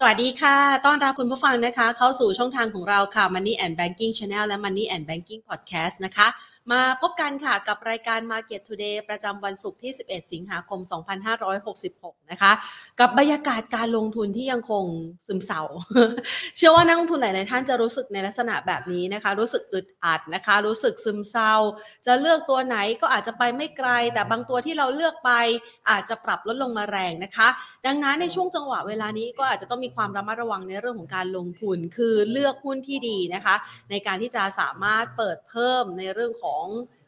สวัสดีค่ะ ต้อนรับคุณผู้ฟังนะคะ เข้าสู่ช่องทางของเราค่ะ Money and Banking Channel และ Money and Banking Podcast นะคะ มาพบกันค่ะกับรายการ Market Today ประจำวันศุกร์ที่ 11 สิงหาคม 2566 นะคะ กับบรรยากาศการลงทุนที่ยังคงซึมเศร้า เชื่อว่านักลงทุนหลายๆท่านจะรู้สึกในลักษณะแบบนี้นะคะ รู้สึกอึดอัดนะคะ รู้สึกซึมเศร้า จะเลือกตัวไหนก็อาจจะไปไม่ไกล แต่บางตัวที่เราเลือกไปอาจจะปรับลดลงมาแรงนะคะ ดังนั้นในช่วงจังหวะเวลานี้ก็อาจจะต้องมีความระมัดระวังในเรื่องของการลงทุน คือเลือกหุ้นที่ดีนะคะ ในการที่จะสามารถเปิดเพิ่มในเรื่องของ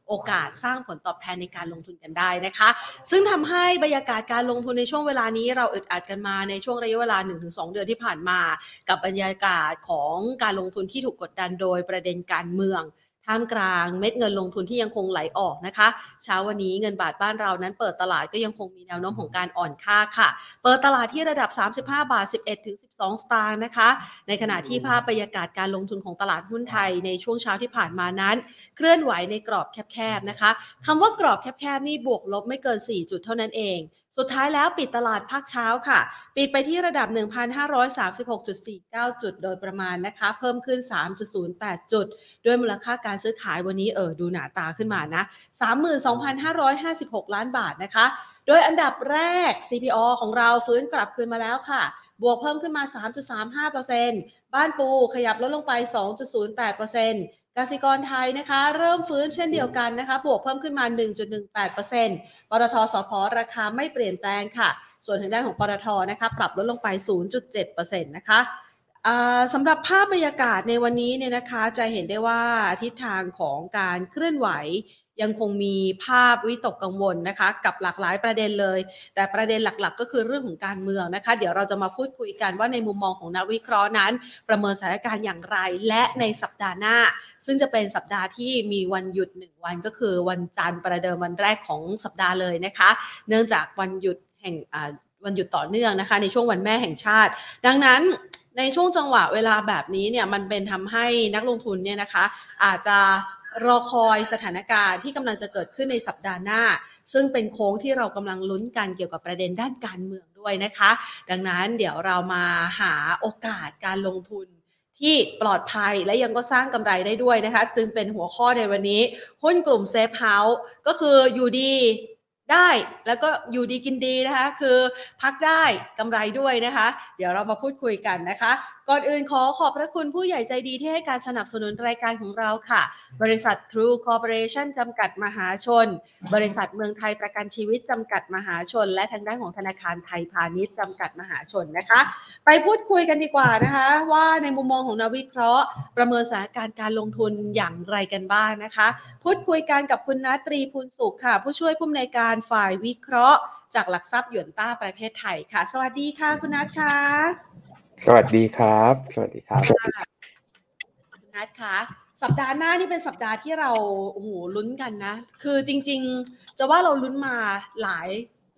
โอกาสสร้างผลตอบแทนในการลงทุนกันได้นะคะ ซึ่งทำให้บรรยากาศการลงทุนในช่วงเวลานี้เราอึดอัดกันมาในช่วงระยะเวลา 1-2 เดือนที่ผ่านมา กับบรรยากาศของการลงทุนที่ถูกกดดันโดยประเด็นการเมือง ท่ามกลางเม็ดเงินลงทุนที่ยังคงไหลออกนะคะ เช้าวันนี้เงินบาทบ้านเรานั้นเปิดตลาดก็ยังคงมีแนวโน้มของการอ่อนค่าค่ะ เปิดตลาดที่ระดับ 35 บาท 11ถึง12 สตางค์นะคะ ในขณะที่ภาพบรรยากาศการลงทุนของตลาดหุ้นไทยในช่วงเช้าที่ผ่านมานั้น เคลื่อนไหวในกรอบแคบๆนะคะคำว่ากรอบแคบๆนี่บวกลบไม่เกิน 4 จุดเท่านั้นเองสุดท้ายแล้วปิดตลาดภาคเช้าค่ะ ปิดไปที่ระดับ 1,536.49 จุดโดยประมาณนะคะ เพิ่มขึ้น 3.08 จุด ด้วยมูลค่าการซื้อขายวันนี้เออดูหนาตาขึ้นมานะ 32,556 ล้านบาทนะคะ โดยอันดับแรก CPO ของเราฟื้นกลับคืนมาแล้วค่ะ บวกเพิ่มขึ้นมา 3.35%บ้านปูขยับลดลงไป 2.08% กสิกรไทยนะคะ เริ่มฟื้นเช่นเดียวกันนะคะ บวกเพิ่มขึ้นมา 1.18%ปตทสพราคาไม่เปลี่ยนแปลงค่ะ ส่วนทางด้านของปตทนะคะ ปรับลดลงไป 0.7%นะคะสำหรับภาพบรรยากาศในวันนี้เนี่ยนะคะ จะเห็นได้ว่าทิศทางของการเคลื่อนไหว ยังคงมีภาพวิตกกังวลนะคะ กับหลากหลายประเด็นเลย แต่ประเด็นหลักๆ ก็คือเรื่องของการเมืองนะคะ เดี๋ยวเราจะมาพูดคุยกันว่าในมุมมองของนักวิเคราะห์นั้น ประเมินสถานการณ์อย่างไร และในสัปดาห์หน้า ซึ่งจะเป็นสัปดาห์ที่มีวันหยุดหนึ่งวันก็คือวันจันทร์ประเดิมวันแรกของสัปดาห์เลยนะคะ เนื่องจากวันหยุดแห่งวันหยุดต่อเนื่องนะคะ ในช่วงวันแม่แห่งชาติ ดังนั้นในช่วงจังหวะเวลาแบบนี้เนี่ยมันเป็นทำให้นักลงทุนเนี่ยนะคะ อาจจะ รอคอยสถานการณ์ที่กำลังจะเกิดขึ้นในสัปดาห์หน้า ซึ่งเป็นโค้งที่เรากำลังลุ้นกันเกี่ยวกับประเด็นด้านการเมืองด้วยนะคะ ดังนั้นเดี๋ยวเรามาหาโอกาสการลงทุนที่ปลอดภัยและยังก็สร้างกำไรได้ด้วยนะคะจึงเป็นหัวข้อในวันนี้ หุ้นกลุ่มเซฟเฮาส์ก็คืออยู่ดีได้แล้วก็อยู่ดีกินดีนะคะ คือพักได้กำไรด้วยนะคะ เดี๋ยวเรามาพูดคุยกันนะคะ ก่อนอื่นขอขอบพระคุณผู้ใหญ่ใจดีที่ให้การสนับสนุนรายการของเราค่ะ บริษัท True Corporation จำกัดมหาชน บริษัทเมืองไทยประกันชีวิตจำกัดมหาชน และทางด้านของธนาคารไทยพาณิชย์จำกัดมหาชนนะคะ ไปพูดคุยกันดีกว่านะคะ ว่าในมุมมองของนักวิเคราะห์ ประเมินสถานการณ์การลงทุนอย่างไรกันบ้างนะคะ พูดคุยกันกับคุณนัตรีพูลสุขค่ะ ผู้ช่วยผู้อำนวยการฝ่ายวิเคราะห์ จากหลักทรัพย์หยวนต้าประเทศไทยค่ะ สวัสดีค่ะคุณนัทค่ะ สวัสดีครับ สวัสดีครับคุณนัทคะสัปดาห์หน้านี่เป็นสัปดาห์ที่เราโอ้โหลุ้นกันนะ คือจริง ๆ จะว่าเราลุ้นมาหลาย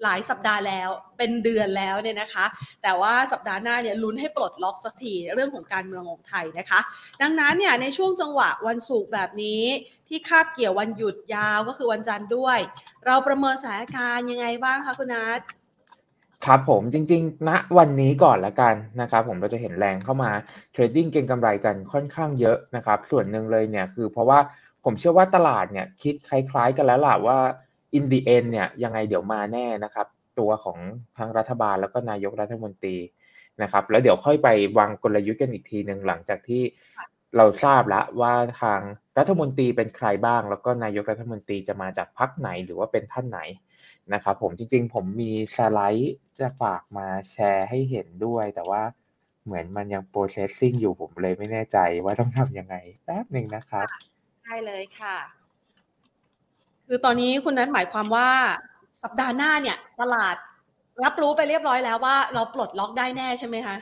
หลายสัปดาห์แล้วเป็นเดือนแล้วเนี่ยนะคะ แต่ว่าสัปดาห์หน้าเนี่ยลุ้นให้ปลดล็อกสักทีเรื่องของการเมืองของไทยนะคะ ดังนั้นเนี่ยในช่วงจังหวะวันศุกร์แบบนี้ ที่คาบเกี่ยววันหยุดยาวก็คือวันจันทร์ด้วย เราประเมินสถานการณ์ยังไงบ้างคะคุณนัท ครับผมจริงๆณวันนี้ก่อนละกันนะครับผมเราจะเห็นแรงเข้ามาเทรดดิ้งเก็งกำไรกันค่อนข้างเยอะนะครับ ส่วนหนึ่งเลยเนี่ยคือเพราะว่าผมเชื่อว่าตลาดเนี่ยคิดคล้ายๆกันแล้วล่ะว่า in the end เนี่ยยังไงเดี๋ยวมาแน่นะครับ ตัวของทางรัฐบาลแล้วก็นายกรัฐมนตรีนะครับ แล้วเดี๋ยวค่อยไปวางกลยุทธ์กันอีกทีหนึ่งหลังจากที่เราทราบแล้วว่าทางรัฐมนตรีเป็นใครบ้าง แล้วก็นายกรัฐมนตรีจะมาจากพรรคไหนหรือว่าเป็นท่านไหน นะครับผมจริงๆ ผมมีสไลด์จะฝากมาแชร์ให้เห็นด้วย แต่ว่าเหมือนมันยัง processing อยู่ผมเลยไม่แน่ใจว่าต้องทำยังไงแป๊บหนึ่งนะครับได้เลยค่ะ คือตอนนี้คุณนัทหมายความว่าสัปดาห์หน้าเนี่ย ตลาดรับรู้ไปเรียบร้อยแล้วว่าเราปลดล็อกได้แน่ใช่ไหมคะ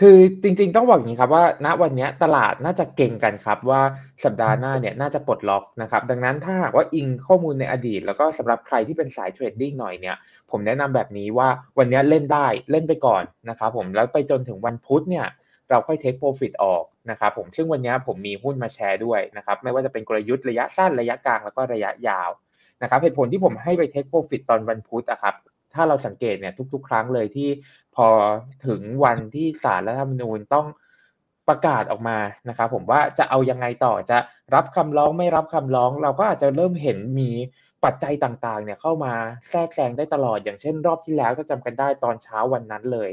คือจริงๆต้องบอกอย่างนี้ครับว่า ณวันนี้ตลาดน่าจะเก่งกันครับว่าสัปดาห์หน้าเนี่ยน่าจะปลดล็อกนะครับ ดังนั้นถ้าหากว่าอิงข้อมูลในอดีต แล้วก็สำหรับใครที่เป็นสายเทรดดิ้งหน่อยเนี่ย ผมแนะนำแบบนี้ว่าวันนี้เล่นได้เล่นไปก่อนนะครับผมแล้วไปจนถึงวันพุธเนี่ยเราค่อย take profit ออกนะครับผมซึ่งวันนี้ผมมีหุ้นมาแชร์ด้วยนะครับไม่ว่าจะเป็นกลยุทธ์ระยะสั้นระยะกลางแล้วก็ระยะยาวนะครับเหตุผลที่ผมให้ไป take profit ตอนวันพุธอะครับ ถ้าเราสังเกตเนี่ยทุก ๆ ครั้งเลยที่พอถึงวันที่ศาลรัฐธรรมนูญต้องประกาศออกมานะครับผมว่าจะเอายังไงต่อจะรับคำร้องไม่รับคำร้อง เราก็อาจจะเริ่มเห็นมีปัจจัยต่างๆ เนี่ยเข้ามาแทรกแซงได้ตลอดอย่างเช่น รอบที่แล้วก็จำกันได้ตอนเช้าวันนั้นเลย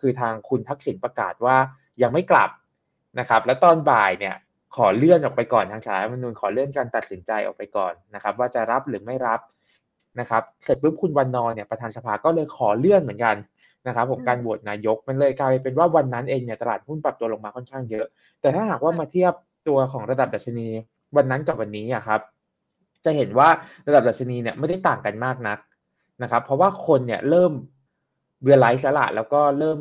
คือทางคุณทักษิณประกาศว่ายังไม่กลับนะครับ แล้วตอนบ่ายเนี่ยขอเลื่อนออกไปก่อนทางสารรัฐมนูญขอเลื่อนการตัดสินใจออกไปก่อนนะครับ ว่าจะรับหรือไม่รับ นะครับเสร็จปุ๊บคุณวันนอเนี่ยประธานสภาก็เลยขอเลื่อนเหมือนกันนะครับผมการโหวตนายกมันเลยกลายเป็นว่าวันนั้นเองเนี่ยตลาดหุ้นปรับตัวลงมาค่อนข้างเยอะ แต่ถ้าหากว่ามาเทียบตัวของระดับดัชนี วันนั้นกับวันนี้อะครับ จะเห็นว่าระดับดัชนีเนี่ยไม่ได้ต่างกันมากนักนะครับ เพราะว่าคนเนี่ยเริ่มเบียร์ไลท์ละแล้วก็เริ่ม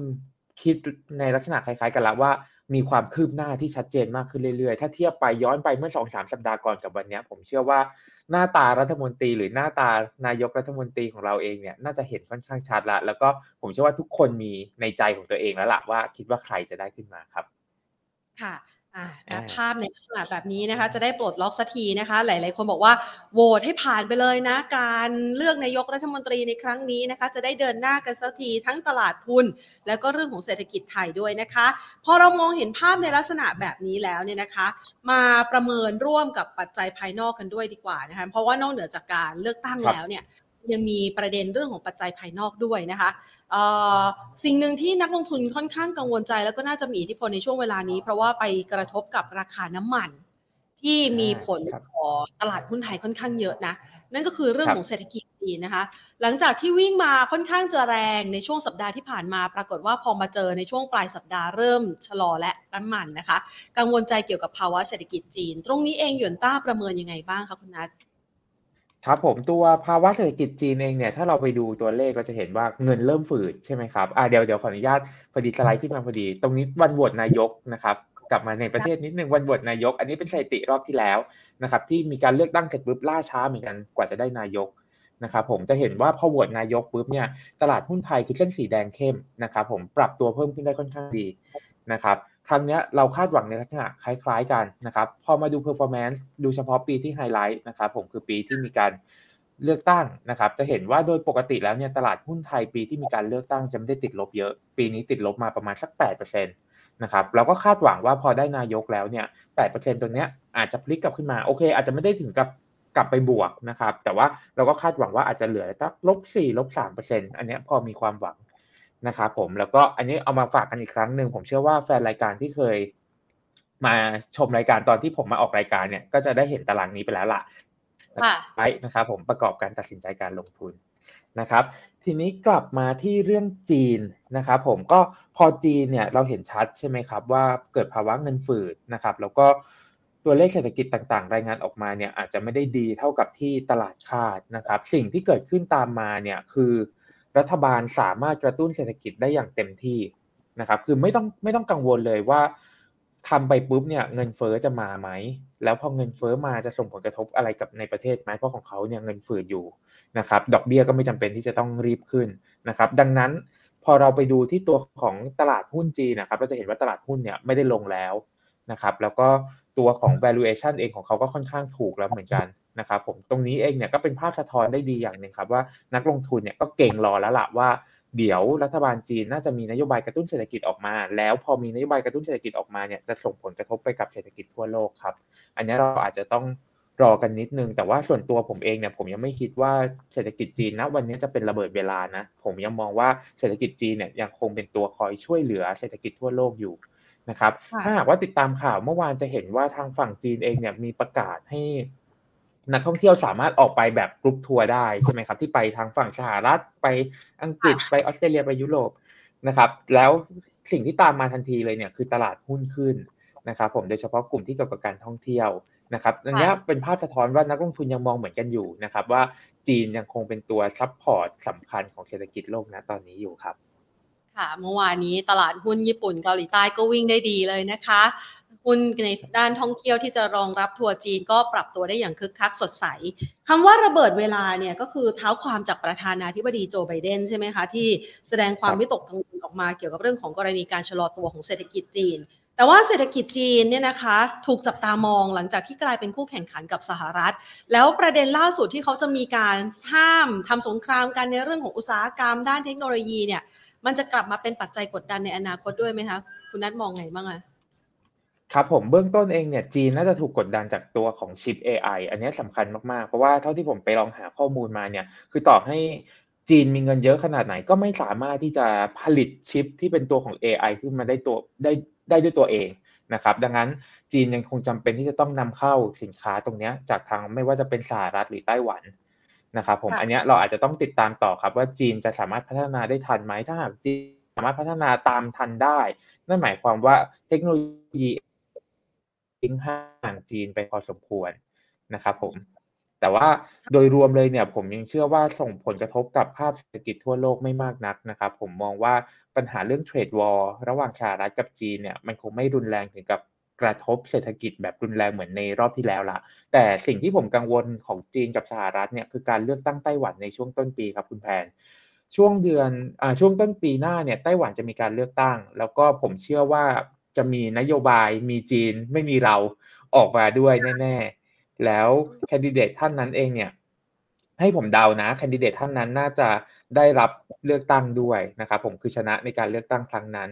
คิดในลักษณะคล้ายๆ กันแล้วว่ามีความคืบหน้าที่ชัดเจนมากขึ้นเรื่อยๆ ถ้าเทียบไปย้อนไปเมื่อสองสามสัปดาห์ก่อนกับวันนี้ ผมเชื่อว่า หน้าตารัฐมนตรี หรือหน้าตานายกรัฐมนตรีของเราเองเนี่ยน่าจะเห็นค่อนข้างชัดละแล้วก็ผมเชื่อว่าทุกคนมีในใจของตัวเองแล้วล่ะว่าคิดว่าใครจะได้ขึ้นมาครับ ค่ะนะ ภาพในลักษณะแบบนี้นะคะ จะได้ปลดล็อกสักทีนะคะ หลาย ๆ คนบอกว่าโหวตให้ผ่านไปเลยนะ การเลือกนายกรัฐมนตรีในครั้งนี้นะคะ จะได้เดินหน้ากันสักทีทั้งตลาดทุน แล้วก็เรื่องของเศรษฐกิจไทยด้วยนะคะ พอเรามองเห็นภาพในลักษณะแบบนี้แล้วเนี่ยนะคะ มาประเมินร่วมกับปัจจัยภายนอกกันด้วยดีกว่านะคะเพราะว่านอกเหนือจากการเลือกตั้งแล้วเนี่ย ยังมีประเด็นเรื่องของปัจจัยภายนอกด้วยนะคะสิ่งหนึ่งที่นักลงทุนค่อนข้างกังวลใจ แล้วก็น่าจะมีอิทธิพลในช่วงเวลานี้ เพราะว่าไปกระทบกับราคาน้ำมัน ที่มีผลต่อตลาดหุ้นไทยค่อนข้างเยอะนะนั่นก็คือเรื่องของเศรษฐกิจดีนะคะหลังจากที่วิ่งมาค่อนข้างจะแรงในช่วงสัปดาห์ที่ผ่านมา ปรากฏว่าพอมาเจอในช่วงปลายสัปดาห์เริ่มชะลอและน้ำมันนะคะ กังวลใจเกี่ยวกับภาวะเศรษฐกิจจีน ตรงนี้เองหยวนต้าประเมินยังไงบ้างคะคุณนัท ครับผมตัวภาวะเศรษฐกิจจีนเองเนี่ยถ้าเราไปดูตัวเลขก็จะเห็นว่าเงินเริ่มฝืดใช่ไหมครับอ่าเดี๋ยวเดี๋ยวขออนุญาตพอดีสไลด์ที่มาพอดี ตรงนี้วันโหวตนายกนะครับกลับมาในประเทศนิดนึงวันโหวตนายก อันนี้เป็นสถิติรอบที่แล้วนะครับที่มีการเลือกตั้งเสร็จปุ๊บล่าช้าเหมือนกันกว่าจะได้นายกนะครับผมจะเห็นว่าพอโหวตนายกปุ๊บเนี่ยตลาดหุ้นไทยคือเส้นสีแดงเข้มนะครับผมปรับตัวเพิ่มขึ้นได้ค่อนข้างดีนะครับ ครั้งนี้เราคาดหวังในลักษณะคล้าย ๆ กันนะครับพอมาดู performance ดูเฉพาะปีที่ไฮไลท์นะครับผมคือปีที่มีการเลือกตั้งนะครับ จะเห็นว่าโดยปกติแล้วเนี่ยตลาดหุ้นไทยปีที่มีการเลือกตั้งจะไม่ได้ติดลบเยอะ ปีนี้ติดลบมาประมาณสัก8%นะครับเราก็คาดหวังว่าพอได้นายกแล้วเนี่ย8%ตัวเนี้ยอาจจะพลิกกลับขึ้นมาโอเค อาจจะไม่ได้ถึงกับกลับไปบวกนะครับ แต่ว่าเราก็คาดหวังว่าอาจจะเหลือสักลบ4ลบ3%อันนี้พอมีความหวัง นะครับผมแล้วก็อันนี้เอามาฝากกันอีกครั้งหนึ่งผมเชื่อว่าแฟนรายการที่เคย มาชมรายการตอนที่ผมมาออกรายการเนี่ย ก็จะได้เห็นตารางนี้ไปแล้วล่ะไว้นะครับผมประกอบการตัดสินใจการลงทุนนะครับ ทีนี้กลับมาที่เรื่องจีนนะครับผมก็พอจีนเนี่ยเราเห็นชัดใช่ไหมครับ ว่าเกิดภาวะเงินฝืดนะครับ แล้วก็ตัวเลขเศรษฐกิจต่างๆ รายงานออกมาเนี่ยอาจจะไม่ได้ดีเท่ากับที่ตลาดคาดนะครับ สิ่งที่เกิดขึ้นตามมาเนี่ยคือ รัฐบาลสามารถกระตุ้นเศรษฐกิจได้อย่างเต็มที่นะครับคือไม่ต้องไม่ต้องกังวลเลยว่าทำไปปุ๊บเนี่ยเงินเฟอ้อจะมาไหม แล้วพอเงินเฟอ้อมาจะส่งผลกระทบอะไรกับในประเทศไหมเพราะของเขาเนี่ยเงินฝืดอยู่นะครับดอกเบี้ยก็ไม่จำเป็นที่จะต้องรีบขึ้นนะครับดังนั้นพอเราไปดูที่ตัวของตลาดหุ้นจีนนะครับเราจะเห็นว่าตลาดหุ้นเนี่ยไม่ได้ลงแล้วนะครับแล้วก็ตัวของ valuation เองของเขาก็ค่อนข้างถูกแล้วเหมือนกัน นะครับผมตรงนี้เองเนี่ยก็เป็นภาพสะท้อนได้ดีอย่างหนึ่งครับว่านักลงทุนเนี่ยก็เก่งรอแล้วล่ะว่าเดี๋ยวรัฐบาลจีนน่าจะมีนโยบายกระตุ้นเศรษฐกิจออกมา แล้วพอมีนโยบายกระตุ้นเศรษฐกิจออกมาเนี่ยจะส่งผลกระทบไปกับเศรษฐกิจทั่วโลกครับ อันนี้เราอาจจะต้องรอกันนิดนึง แต่ว่าส่วนตัวผมเองเนี่ยผมยังไม่คิดว่าเศรษฐกิจจีนนะวันนี้จะเป็นระเบิดเวลานะ ผมยังมองว่าเศรษฐกิจจีนเนี่ยยังคงเป็นตัวคอยช่วยเหลือเศรษฐกิจทั่วโลกอยู่นะครับถ้าหากว่าติดตามข่าวเมื่อวานจะเห็นว่าทางฝั่งจีนเองเนี่ยมีประกาศให้ นักท่องเที่ยวสามารถออกไปแบบกรุ๊ปทัวร์ได้ใช่ไหมครับ ที่ไปทางฝั่งสหรัฐไปอังกฤษไปออสเตรเลียไปยุโรปนะครับ แล้วสิ่งที่ตามมาทันทีเลยเนี่ยคือตลาดหุ้นขึ้นนะครับผมโดยเฉพาะกลุ่มที่เกี่ยวกับการท่องเที่ยวนะครับอันนี้เป็นภาพสะท้อนว่านักลงทุนยังมองเหมือนกันอยู่นะครับ ว่าจีนยังคงเป็นตัวซับพอร์ตสำคัญของเศรษฐกิจโลกนะตอนนี้อยู่ครับค่ะเมื่อวานนี้ตลาดหุ้นญี่ปุ่นเกาหลีใต้ก็วิ่งได้ดีเลยนะคะ หุ้นในด้านท่องเที่ยวที่จะรองรับทัวร์จีนก็ปรับตัวได้อย่างคึกคักสดใสคำว่าระเบิดเวลาเนี่ยก็คือเท้าความจากประธานาธิบดีโจไบเดนใช่ไหมคะ ที่แสดงความวิตกกังวลออกมาเกี่ยวกับเรื่องของกรณีการชะลอตัวของเศรษฐกิจจีน แต่ว่าเศรษฐกิจจีนเนี่ยนะคะถูกจับตามองหลังจากที่กลายเป็นคู่แข่งขันกับสหรัฐ แล้วประเด็นล่าสุดที่เขาจะมีการห้ามทำสงครามกันในเรื่องของอุตสาหกรรมด้านเทคโนโลยีเนี่ยมันจะกลับมาเป็นปัจจัยกดดันในอนาคตด้วยไหมคะ คุณนัทมองไงบ้างอะ ครับผมเบื้องต้นเองเนี่ยจีนน่าจะถูกกดดันจากตัวของชิป AI อันนี้สำคัญมาก ๆ เพราะว่าเท่าที่ผมไปลองหาข้อมูลมาเนี่ยคือต่อให้จีนมีเงินเยอะขนาดไหนก็ไม่สามารถที่จะผลิตชิปที่เป็นตัวของ AI ขึ้นมาได้ตัวได้ได้ด้วยตัวเองนะครับดังนั้นจีนยังคงจำเป็นที่จะต้องนำเข้าสินค้าตรงนี้จากทางไม่ว่าจะเป็นสหรัฐหรือไต้หวันนะครับผมอันนี้เราอาจจะต้องติดตามต่อครับว่าจีนจะสามารถพัฒนาได้ทันไหมถ้าหากจีนสามารถพัฒนาตามทันได้ นั่นหมายความว่าเทคโนโลยี ทิ้งห่างจีนไปพอสมควรนะครับผม แต่ว่าโดยรวมเลยเนี่ย ผมยังเชื่อว่าส่งผลกระทบกับภาพเศรษฐกิจทั่วโลกไม่มากนักนะครับ ผมมองว่าปัญหาเรื่องเทรดวอร์ระหว่างสหรัฐกับจีนเนี่ยมันคงไม่รุนแรงถึงกับกระทบเศรษฐกิจแบบรุนแรงเหมือนในรอบที่แล้วละแต่สิ่งที่ผมกังวลของจีนกับสหรัฐเนี่ยคือการเลือกตั้งไต้หวันในช่วงต้นปีครับคุณแพนช่วงเดือนอ่าช่วงต้นปีหน้าเนี่ยไต้หวันจะมีการเลือกตั้ง แล้วก็ผมเชื่อว่า จะมีนโยบายมีจีนไม่มีเราออกมาด้วยแน่ๆ แล้ว candidate ท่านนั้นเองเนี่ย ให้ผมเดานะ candidate ท่านนั้นน่าจะได้รับเลือกตั้งด้วยนะครับผมคือชนะในการเลือกตั้งครั้งนั้น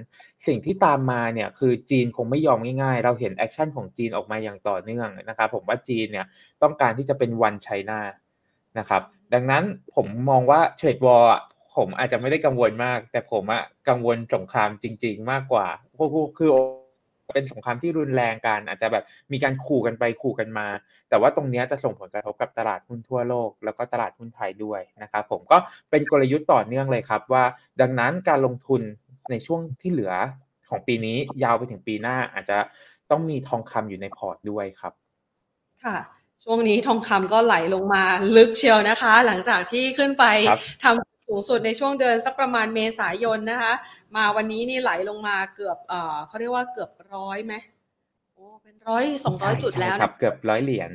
สิ่งที่ตามมาเนี่ยคือจีนคงไม่ยอมง่ายๆ เราเห็น action ของจีนออกมาอย่างต่อเนื่องนะครับผมว่าจีนเนี่ยต้องการที่จะเป็น One China นะครับดังนั้นผมมองว่า trade war ผมอาจจะไม่ได้กังวลมาก แต่ผมอะกังวลสงครามจริง ๆ มากกว่าคือเป็นสงครามที่รุนแรงกันอาจจะแบบมีการขู่กันไปขู่กันมา แต่ว่าตรงนี้จะส่งผลกระทบกับตลาดหุ้นทั่วโลก แล้วก็ตลาดหุ้นไทยด้วยนะครับผมก็เป็นกลยุทธ์ต่อเนื่องเลยครับว่า ดังนั้นการลงทุนในช่วงที่เหลือของปีนี้ยาวไปถึงปีหน้าอาจจะต้องมีทองคำอยู่ในพอร์ตด้วยครับ ค่ะช่วงนี้ทองคำก็ไหลลงมาลึกเชียวนะคะ หลังจากที่ขึ้นไปทำ สูงสุดในช่วงเดือนสักประมาณเมษายนนะคะ มาวันนี้นี่ไหลลงมาเกือบเอ่อเขาเรียกว่าเกือบร้อยไหมโอ้เป็นร้อยสองร้อยจุดแล้วครับเกือบร้อยเหรียญ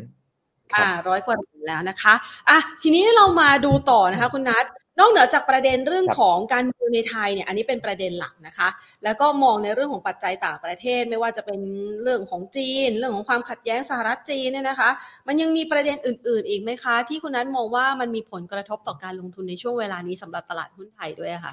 อ่าร้อยกว่าเหรียญแล้วนะคะอะทีนี้เรามาดูต่อนะคะคุณนัท นอกเหนือจากประเด็นเรื่องของการเมืองในไทยเนี่ยอันนี้เป็นประเด็นหลักนะคะ แล้วก็มองในเรื่องของปัจจัยต่างประเทศ ไม่ว่าจะเป็นเรื่องของจีน เรื่องของความขัดแย้งสหรัฐจีนเนี่ยนะคะ มันยังมีประเด็นอื่น ๆ อีกไหมคะ ที่คุณนัทมองว่ามันมีผลกระทบต่อการลงทุนในช่วงเวลานี้สำหรับตลาดหุ้นไทยด้วยค่ะ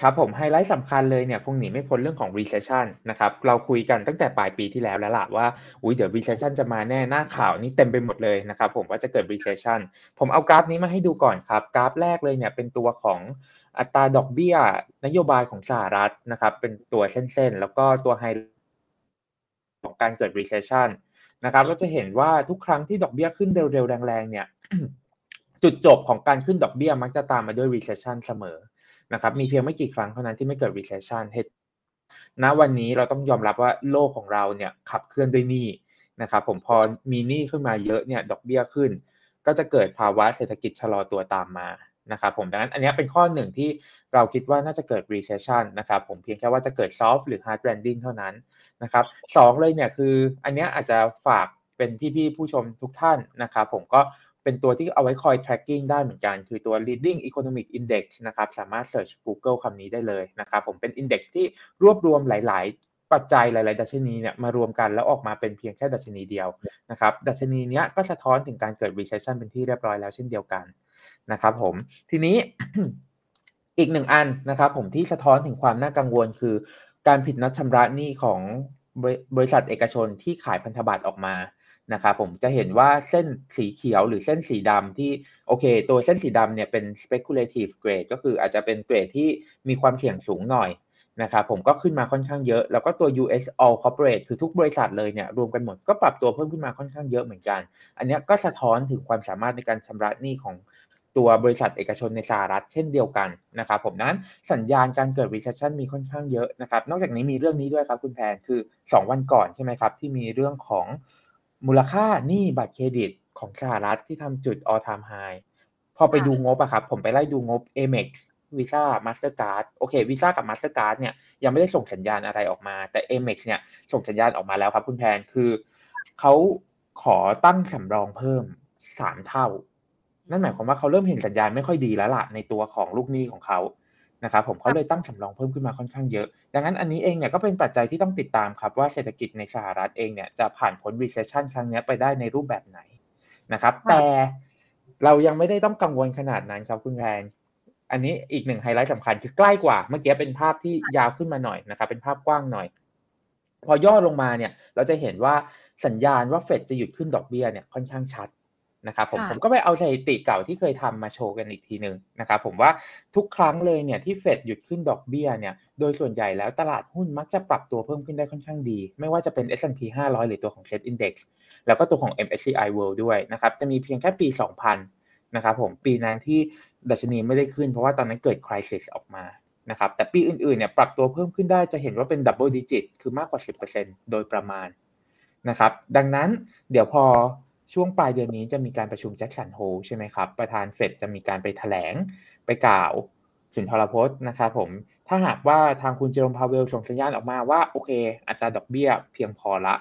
ครับผมไฮไลท์สำคัญเลยเนี่ยคงหนีไม่พ้นเรื่องของ recession นะครับเราคุยกันตั้งแต่ปลายปีที่แล้วแล้วล่ะว่าอุ้ยเดี๋ยว recession จะมาแน่หน้าข่าวนี้เต็มไปหมดเลยนะครับผมว่าจะเกิด recession ผมเอากราฟนี้มาให้ดูก่อนครับ กราฟแรกเลยเนี่ยเป็นตัวของอัตราดอกเบี้ย นโยบายของสหรัฐนะครับเป็นตัวเส้นๆ แล้วก็ตัวไฮของการเกิด recession นะครับเราจะเห็นว่าทุกครั้งที่ดอกเบี้ยขึ้นเร็วๆแรงๆเนี่ยจุดจบของการขึ้นดอกเบี้ยมักจะตามมาด้วย recession เสมอ นะครับมีเพียงไม่กี่ครั้งเท่านั้นที่ไม่เกิด recession เหตุณวันนี้เราต้องยอมรับว่าโลกของเราเนี่ยขับเคลื่อนด้วยหนี้นะครับผมพอมีหนี้ขึ้นมาเยอะเนี่ยดอกเบี้ยขึ้น ก็จะเกิดภาวะเศรษฐกิจชะลอตัวตามมานะครับผมดังนั้นอันนี้เป็นข้อหนึ่งที่เราคิดว่าน่าจะเกิด recession นะครับผมเพียงแค่ว่าจะเกิด soft หรือ hard landing เท่านั้นนะครับสองเลยเนี่ยคืออันนี้อาจจะฝากเป็นพี่ๆผู้ชมทุกท่านนะครับผมก็ เป็นตัวที่เอาไว้คอย tracking ได้เหมือนกัน คือตัว leading economic index นะครับ สามารถ search Google คำนี้ได้เลยนะครับ ผมเป็น index ที่รวบรวมหลาย ๆ ปัจจัยหลาย ๆ ดัชนีเนี่ยมารวมกันแล้วออกมาเป็นเพียงแค่ดัชนีเดียวนะครับ ดัชนีเนี้ยก็สะท้อนถึงการเกิด recession เป็นที่เรียบร้อยแล้วเช่นเดียวกันนะครับผม ทีนี้อีกหนึ่งอันนะครับผมที่สะท้อนถึงความน่ากังวลคือ การผิดนัดชำระหนี้ของบริษัทเอกชนที่ขายพันธบัตรออกมา นะครับผมจะเห็นว่าเส้นสีเขียวหรือเส้นสีดำที่โอเค ตัวเส้นสีดำเนี่ยเป็น speculative grade ก็คืออาจจะเป็นเกรดที่มีความเสี่ยงสูงหน่อยนะครับผมก็ขึ้นมาค่อนข้างเยอะ แล้วก็ตัว US all corporate คือทุกบริษัทเลยเนี่ยรวมกันหมดก็ปรับตัวเพิ่มขึ้นมาค่อนข้างเยอะเหมือนกัน อันนี้ก็สะท้อนถึงความสามารถในการชำระหนี้ของตัวบริษัทเอกชนในสหรัฐเช่นเดียวกันนะครับผมนั้นสัญญาณการเกิด recession มีค่อนข้างเยอะนะครับนอกจากนี้มีเรื่องนี้ด้วยครับคุณแพนคือ 2 วันก่อนใช่ไหมครับที่มีเรื่องของ มูลค่าหนี้บัตรเครดิตของสหรัฐที่ทำจุด all time high พอไปดูงบอะครับ ผมไปไล่ดูงบ Amex Visa Mastercard โอเค Visa กับ Mastercard เนี่ยยังไม่ได้ส่งสัญญาณอะไรออกมา แต่ Amex เนี่ยส่งสัญญาณออกมาแล้วครับ คุณแพนคือเขาขอตั้งสำรองเพิ่มสามเท่า นั่นหมายความว่าเขาเริ่มเห็นสัญญาณไม่ค่อยดีแล้วล่ะในตัวของลูกหนี้ของเขา นะครับผมเขาเลยตั้งสำรองเพิ่มขึ้นมาค่อนข้างเยอะ ดังนั้นอันนี้เองเนี่ยก็เป็นปัจจัยที่ต้องติดตามครับว่าเศรษฐกิจในสหรัฐเองเนี่ยจะผ่านพ้น recession ครั้งนี้ไปได้ในรูปแบบไหนนะครับ แต่เรายังไม่ได้ต้องกังวลขนาดนั้นครับคุณแพนอันนี้อีกหนึ่งไฮไลท์สำคัญคือใกล้กว่า เมื่อกี้เป็นภาพที่ยาวขึ้นมาหน่อยนะครับ เป็นภาพกว้างหน่อย พอย่อลงมาเนี่ย เราจะเห็นว่าสัญญาณว่าเฟดจะหยุดขึ้นดอกเบี้ยเนี่ยค่อนข้างชัด นะครับผมผมก็ไปเอาสถิติเก่าที่เคยทำมาโชว์กันอีกทีหนึ่งนะครับผมว่าทุกครั้งเลยเนี่ยที่เฟดหยุดขึ้นดอกเบี้ยเนี่ยโดยส่วนใหญ่แล้วตลาดหุ้นมักจะปรับตัวเพิ่มขึ้นได้ค่อนข้างดี ไม่ว่าจะเป็น S&P 500 หรือตัวของ SET Index แล้วก็ตัวของ MSCI World ด้วยนะครับจะมีเพียงแค่ปี 2000นะครับผมปีนั้นที่ดัชนีไม่ได้ขึ้นเพราะว่าตอนนั้นเกิด crisis ออกมานะครับแต่ปีอื่นๆเนี่ยปรับตัวเพิ่มขึ้นได้จะเห็นว่าเป็น double digit คือมากกว่า 10%โดยประมาณนะครับดังนั้นเดี๋ยวพอ ช่วงปลายเดือนนี้จะมีการประชุม Jackson Hole ใช่ไหมครับ ประธานเฟดจะมีการไปถแถลงไปกล่าวสุนทรพจน์นะครับผม ถ้าหากว่าทางคุณเจอโรมพาวเวลล์ส่งสัญญาณออกมาว่า โอเค อัตราดอกเบี้ยเพียงพอละ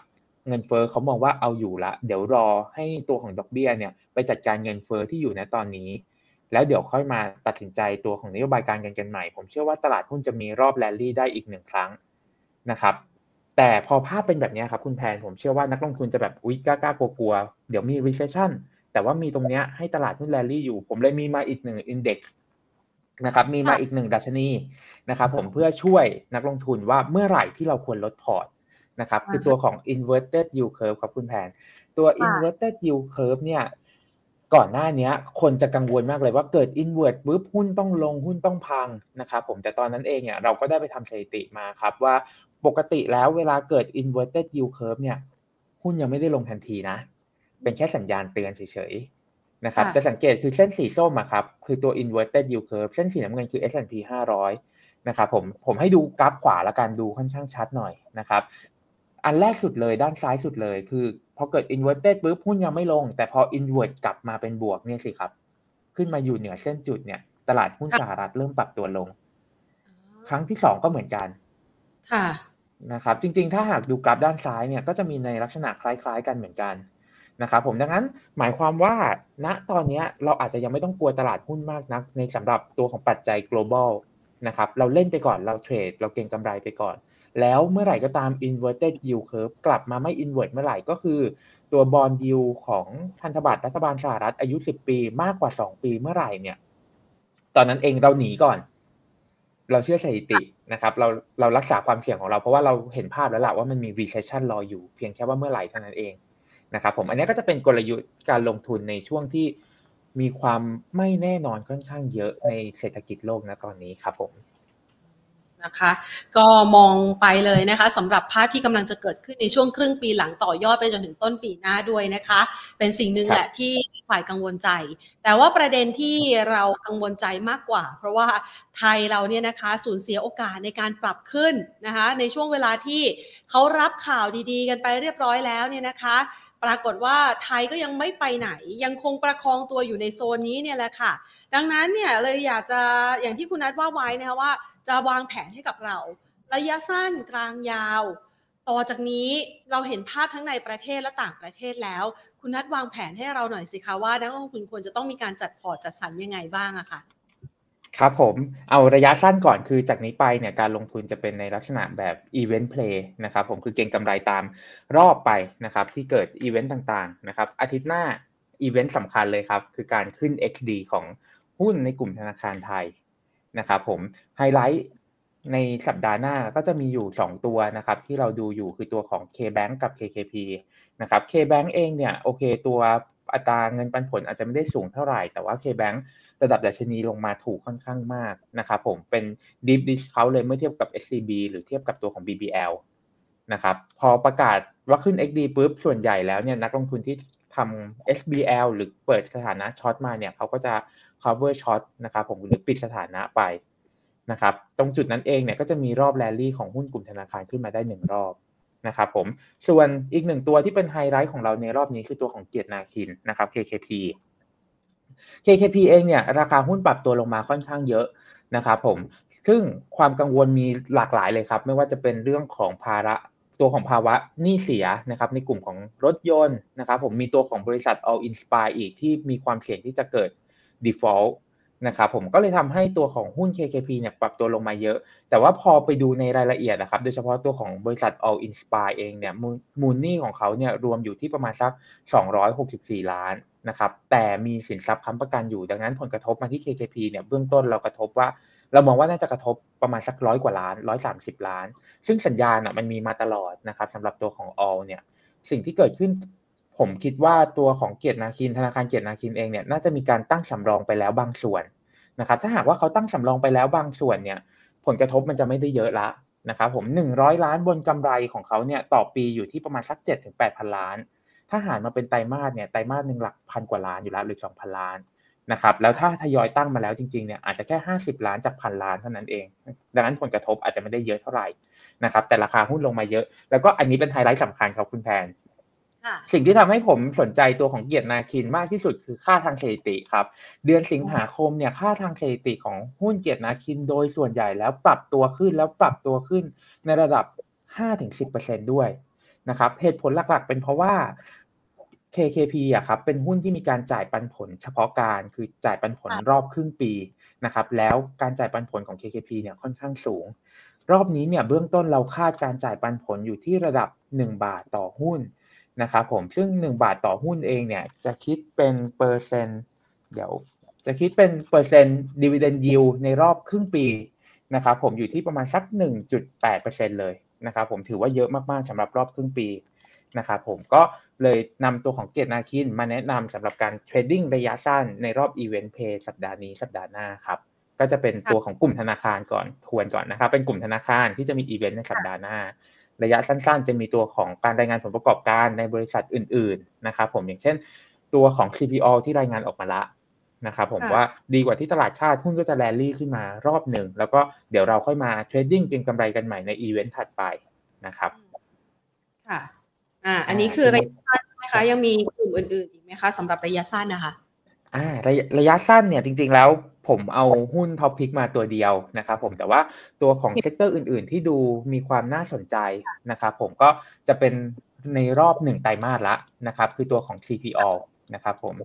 เงินเฟ้อเขามองว่าเอาอยู่ละ เดี๋ยวรอให้ตัวของดอกเบี้ยเนี่ยไปจัดการเงินเฟ้อที่อยู่ในตอนนี้ แล้วเดี๋ยวค่อยมาตัดสินใจตัวของนโยบายการเงินกันใหม่ ผมเชื่อว่าตลาดหุ้นจะมีรอบแรลลี่ได้อีกหนึ่งครั้งนะครับ แต่พอภาพเป็นแบบนี้ครับคุณแพนผมเชื่อว่านักลงทุนจะแบบอุ๊ยกล้ากล้ากลัวเดี๋ยวมี recession แต่ว่ามีตรงนี้ให้ตลาดหุ้นแรลลี่อยู่ ผมเลยมีมาอีกหนึ่ง index นะครับมีมาอีกหนึ่งดัชนีนะครับผมเพื่อช่วยนักลงทุนว่าเมื่อไหร่ที่เราควรลดพอร์ตนะครับคือตัวของ inverted yield curve ครับคุณแพนตัว inverted yield curve เนี่ยก่อนหน้านี้คนจะกังวลมากเลยว่าเกิด invert ปุ๊บหุ้นต้องลงหุ้นต้องพังนะครับผมแต่ตอนนั้นเองเนี่ยเราก็ได้ไปทำสถิติมาครับว่า ปกติแล้วเวลาเกิด inverted yield curve เนี่ย หุ้นยังไม่ได้ลงทันทีนะ เป็นแค่สัญญาณเตือนเฉยๆนะครับ จะสังเกตคือเส้นสีส้มอะครับ คือตัว inverted yield curve เส้นสีน้ำเงินคือ S&P 500 นะครับผม ผมให้ดูกราฟขวาละกันดูค่อนข้างชัดหน่อยนะครับ อันแรกสุดเลยด้านซ้ายสุดเลย คือพอเกิด inverted ปุ๊บหุ้นยังไม่ลง แต่พอ invert กลับมาเป็นบวกเนี่ยสิครับ ขึ้นมาอยู่เหนือเส้นจุดเนี่ย ตลาดหุ้นสหรัฐเริ่มปรับตัวลง ครั้งที่สองก็เหมือนกัน ค่ะ นะครับจริงๆ ถ้าหากดูกราฟด้านซ้ายเนี่ยก็จะมีในลักษณะคล้ายๆ กันเหมือนกันนะครับผมดังนั้นหมายความว่าณตอนนี้เราอาจจะยังไม่ต้องกลัวตลาดหุ้นมากนัก ในสำหรับตัวของปัจจัย global นะครับเราเล่นไปก่อนเราเทรด เราเก็งกำไรไปก่อน แล้วเมื่อไหร่ก็ตาม inverted yield curve กลับมาไม่ invert เมื่อไหร่ก็คือ ตัว bond yield ของพันธบัตรรัฐบาลสหรัฐอายุ 10 ปี มากกว่า 2 ปีเมื่อไหร่เนี่ย ตอนนั้นเองเราหนีก่อน เราเชื่อสถิตินะครับ เราเรารักษาความเสี่ยงของเราเพราะว่าเราเห็นภาพแล้วแหละว่ามันมี recession รออยู่เพียงแค่ว่าเมื่อไหร่เท่านั้นเองนะครับผมอันนี้ก็จะเป็นกลยุทธ์การลงทุนในช่วงที่มีความไม่แน่นอนค่อนข้างเยอะในเศรษฐกิจโลกนะตอนนี้ครับผมนะคะก็มองไปเลยนะคะสำหรับภาพที่กำลังจะเกิดขึ้นในช่วงครึ่งปีหลังต่อยอดไปจนถึงต้นปีหน้าด้วยนะคะ เป็นสิ่งหนึ่งแหละที่ ฝ่ายกังวลใจ แต่ว่าประเด็นที่เรากังวลใจมากกว่า เพราะว่าไทยเราเนี่ยนะคะสูญเสียโอกาสในการปรับขึ้นนะคะในช่วงเวลาที่เขารับข่าวดีๆ กันไปเรียบร้อยแล้วเนี่ยนะคะปรากฏว่าไทยก็ยังไม่ไปไหน ยังคงประคองตัวอยู่ในโซนนี้เนี่ยแหละค่ะ ดังนั้นเนี่ยเลยอยากจะอย่างที่คุณนัทว่าไว้นะคะว่า จะวางแผนให้กับเรา ระยะสั้นกลางยาว ต่อจากนี้เราเห็นภาพทั้งในประเทศและต่างประเทศแล้ว คุณนัทวางแผนให้เราหน่อยสิคะว่านักลงทุนควรจะต้องมีการจัดพอร์ตจัดสรรยังไงบ้างอะคะ่ะครับผม เอาระยะสั้นก่อนคือจากนี้ไปเนี่ยการลงทุนจะเป็นในลักษณะแบบ Event Play นะครับผมคือเก็งกำไรตามรอบไปนะครับที่เกิดอีเวนต์ต่างๆนะครับอาทิตย์หน้าอีเวนต์สำคัญเลยครับคือการขึ้น XD ของหุ้นในกลุ่มธนาคารไทยนะครับผมไฮไลท์ ในสัปดาห์หน้าก็จะมีอยู่ 2 ตัวนะครับที่เราดูอยู่คือตัวของ KBank กับ KKP นะครับ KBank เองเนี่ยโอเคตัวอัตราเงินปันผลอาจจะไม่ได้สูงเท่าไหร่ แต่ว่า KBank ระดับดัชนีลงมาถูกค่อนข้างมากนะครับผมเป็น deep discount เลยเมื่อเทียบกับ SCB หรือเทียบกับตัวของ BBL นะครับพอประกาศว่าขึ้น XD ปุ๊บส่วนใหญ่แล้วเนี่ยนักลงทุนที่ทำ SBL หรือเปิดสถานะ short มาเนี่ยเขาก็จะ cover short นะครับผมหรือปิดสถานะไป นะครับตรงจุดนั้นเองเนี่ยก็จะมีรอบแรลลี่ของหุ้นกลุ่มธนาคารขึ้นมาได้หนึ่งรอบนะครับผมส่วนอีกหนึ่งตัวที่เป็นไฮไลท์ของเราในรอบนี้คือตัวของเกียรตินาคินนะครับ KKP KKP เองเนี่ยราคาหุ้นปรับตัวลงมาค่อนข้างเยอะนะครับผมซึ่งความกังวลมีหลากหลายเลยครับ ไม่ว่าจะเป็นเรื่องของภาระตัวของภาวะหนี้เสียนะครับในกลุ่มของรถยนต์นะครับผมมีตัวของบริษัท All Inspire อีกที่มีความเสี่ยงที่จะเกิด default นะครับผมก็เลยทำให้ตัวของหุ้น KKP เนี่ยปรับตัวลงมาเยอะ แต่ว่าพอไปดูในรายละเอียดนะครับโดยเฉพาะตัวของบริษัท All Inspire เองเนี่ยมูลนี่ของเขาเนี่ยรวมอยู่ที่ประมาณสัก 264 ล้านนะครับแต่มีสินทรัพย์ค้ำประกันอยู่ดังนั้นผลกระทบมาที่ KKP เนี่ยเบื้องต้นเรากระทบว่า เรามองว่าน่าจะกระทบประมาณสักร้อยกว่าล้านร้อยสามสิบล้าน ซึ่งสัญญาณอะมันมีมาตลอดนะครับสำหรับตัวของ All เนี่ยสิ่งที่เกิดขึ้น ผมคิดว่าตัวของเกียรตินาคินธนาคารเกียรตินาคินเองเนี่ยน่าจะมีการตั้งสำรองไปแล้วบางส่วนนะครับถ้าหากว่าเขาตั้งสำรองไปแล้วบางส่วนเนี่ยผลกระทบมันจะไม่ได้เยอะละนะครับผมหนึ่งร้อยล้านบนกำไรของเขาเนี่ยต่อปีอยู่ที่ประมาณสักเจ็ดถึงแปดพันล้าน ถ้าหารมาเป็นไตรมาสเนี่ยไตรมาสหนึ่งหลักพันกว่าล้านอยู่แล้วหรือสองพันล้านนะครับแล้วถ้าทยอยตั้งมาแล้วจริงๆเนี่ยอาจจะแค่ห้าสิบล้านจากพันล้านเท่านั้นเอง ดังนั้นผลกระทบอาจจะไม่ได้เยอะเท่าไหร่นะครับแต่ราคาหุ้นลงมาเยอะ แล้วก็อันนี้เป็นไฮไลท์สำคัญครับคุณแพน สิ่งที่ทำให้ผมสนใจตัวของเกียรตินาคินมากที่สุดคือค่าทางสถิติครับ เดือนสิงหาคมเนี่ยค่าทางสถิติของหุ้นเกียรตินาคินโดยส่วนใหญ่แล้วปรับตัวขึ้นแล้วปรับตัวขึ้นในระดับ 5-10%ด้วยนะครับเหตุผลหลักๆ เป็นเพราะว่า KKP อะครับเป็นหุ้นที่มีการจ่ายปันผลเฉพาะการคือจ่ายปันผลรอบครึ่งปีนะครับแล้วการจ่ายปันผลของ KKP เนี่ยค่อนข้างสูง รอบนี้เนี่ยเบื้องต้นเราคาดการจ่ายปันผลอยู่ที่ระดับ 1 บาทต่อหุ้น นะครับผมซึ่ง 1 บาทต่อหุ้นเองเนี่ยจะคิดเป็นเปอร์เซ็นต์เดี๋ยวจะคิดเป็นเปอร์เซ็นต์ดีเวเดนยิวในรอบครึ่งปีนะครับผมอยู่ที่ประมาณสัก 1.8%เลยนะครับผมถือว่าเยอะมากๆสำหรับรอบครึ่งปีนะครับผมก็เลยนำตัวของเกียรตินาคินมาแนะนำสำหรับการ trading ระยะสั้นในรอบ event play สัปดาห์นี้สัปดาห์หน้าครับก็จะเป็นตัวของกลุ่มธนาคารก่อนทวนก่อนนะครับเป็นกลุ่มธนาคารที่จะมีอีเวนต์ในสัปดาห์หน้า ระยะสั้น ๆ จะมีตัวของการรายงานผลประกอบการในบริษัทอื่น ๆ นะครับผมอย่างเช่น ตัวของ CPALL ที่รายงานออกมาละนะครับผมว่าดีกว่าที่ตลาดคาดหุ้นก็จะแรลลี่ขึ้นมารอบหนึ่ง แล้วก็เดี๋ยวเราค่อยมา trading เก็งกำไรกันใหม่ในอีเวนต์ถัดไปนะครับ ค่ะ อ่า อันนี้คือระยะสั้นใช่ไหมคะ ยังมีกลุ่มอื่นๆอีกไหมคะสำหรับระยะสั้นนะคะ อ่าระยะระยะสั้นเนี่ยจริง ๆ แล้ว ผมเอาหุ้น top pick มาตัวเดียวนะครับผมแต่ว่าตัวของ sector อื่น ๆ ที่ดูมีความน่าสนใจนะครับผมก็จะเป็นในรอบหนึ่งไตรมาสละนะครับคือตัวของ CPO นะครับผม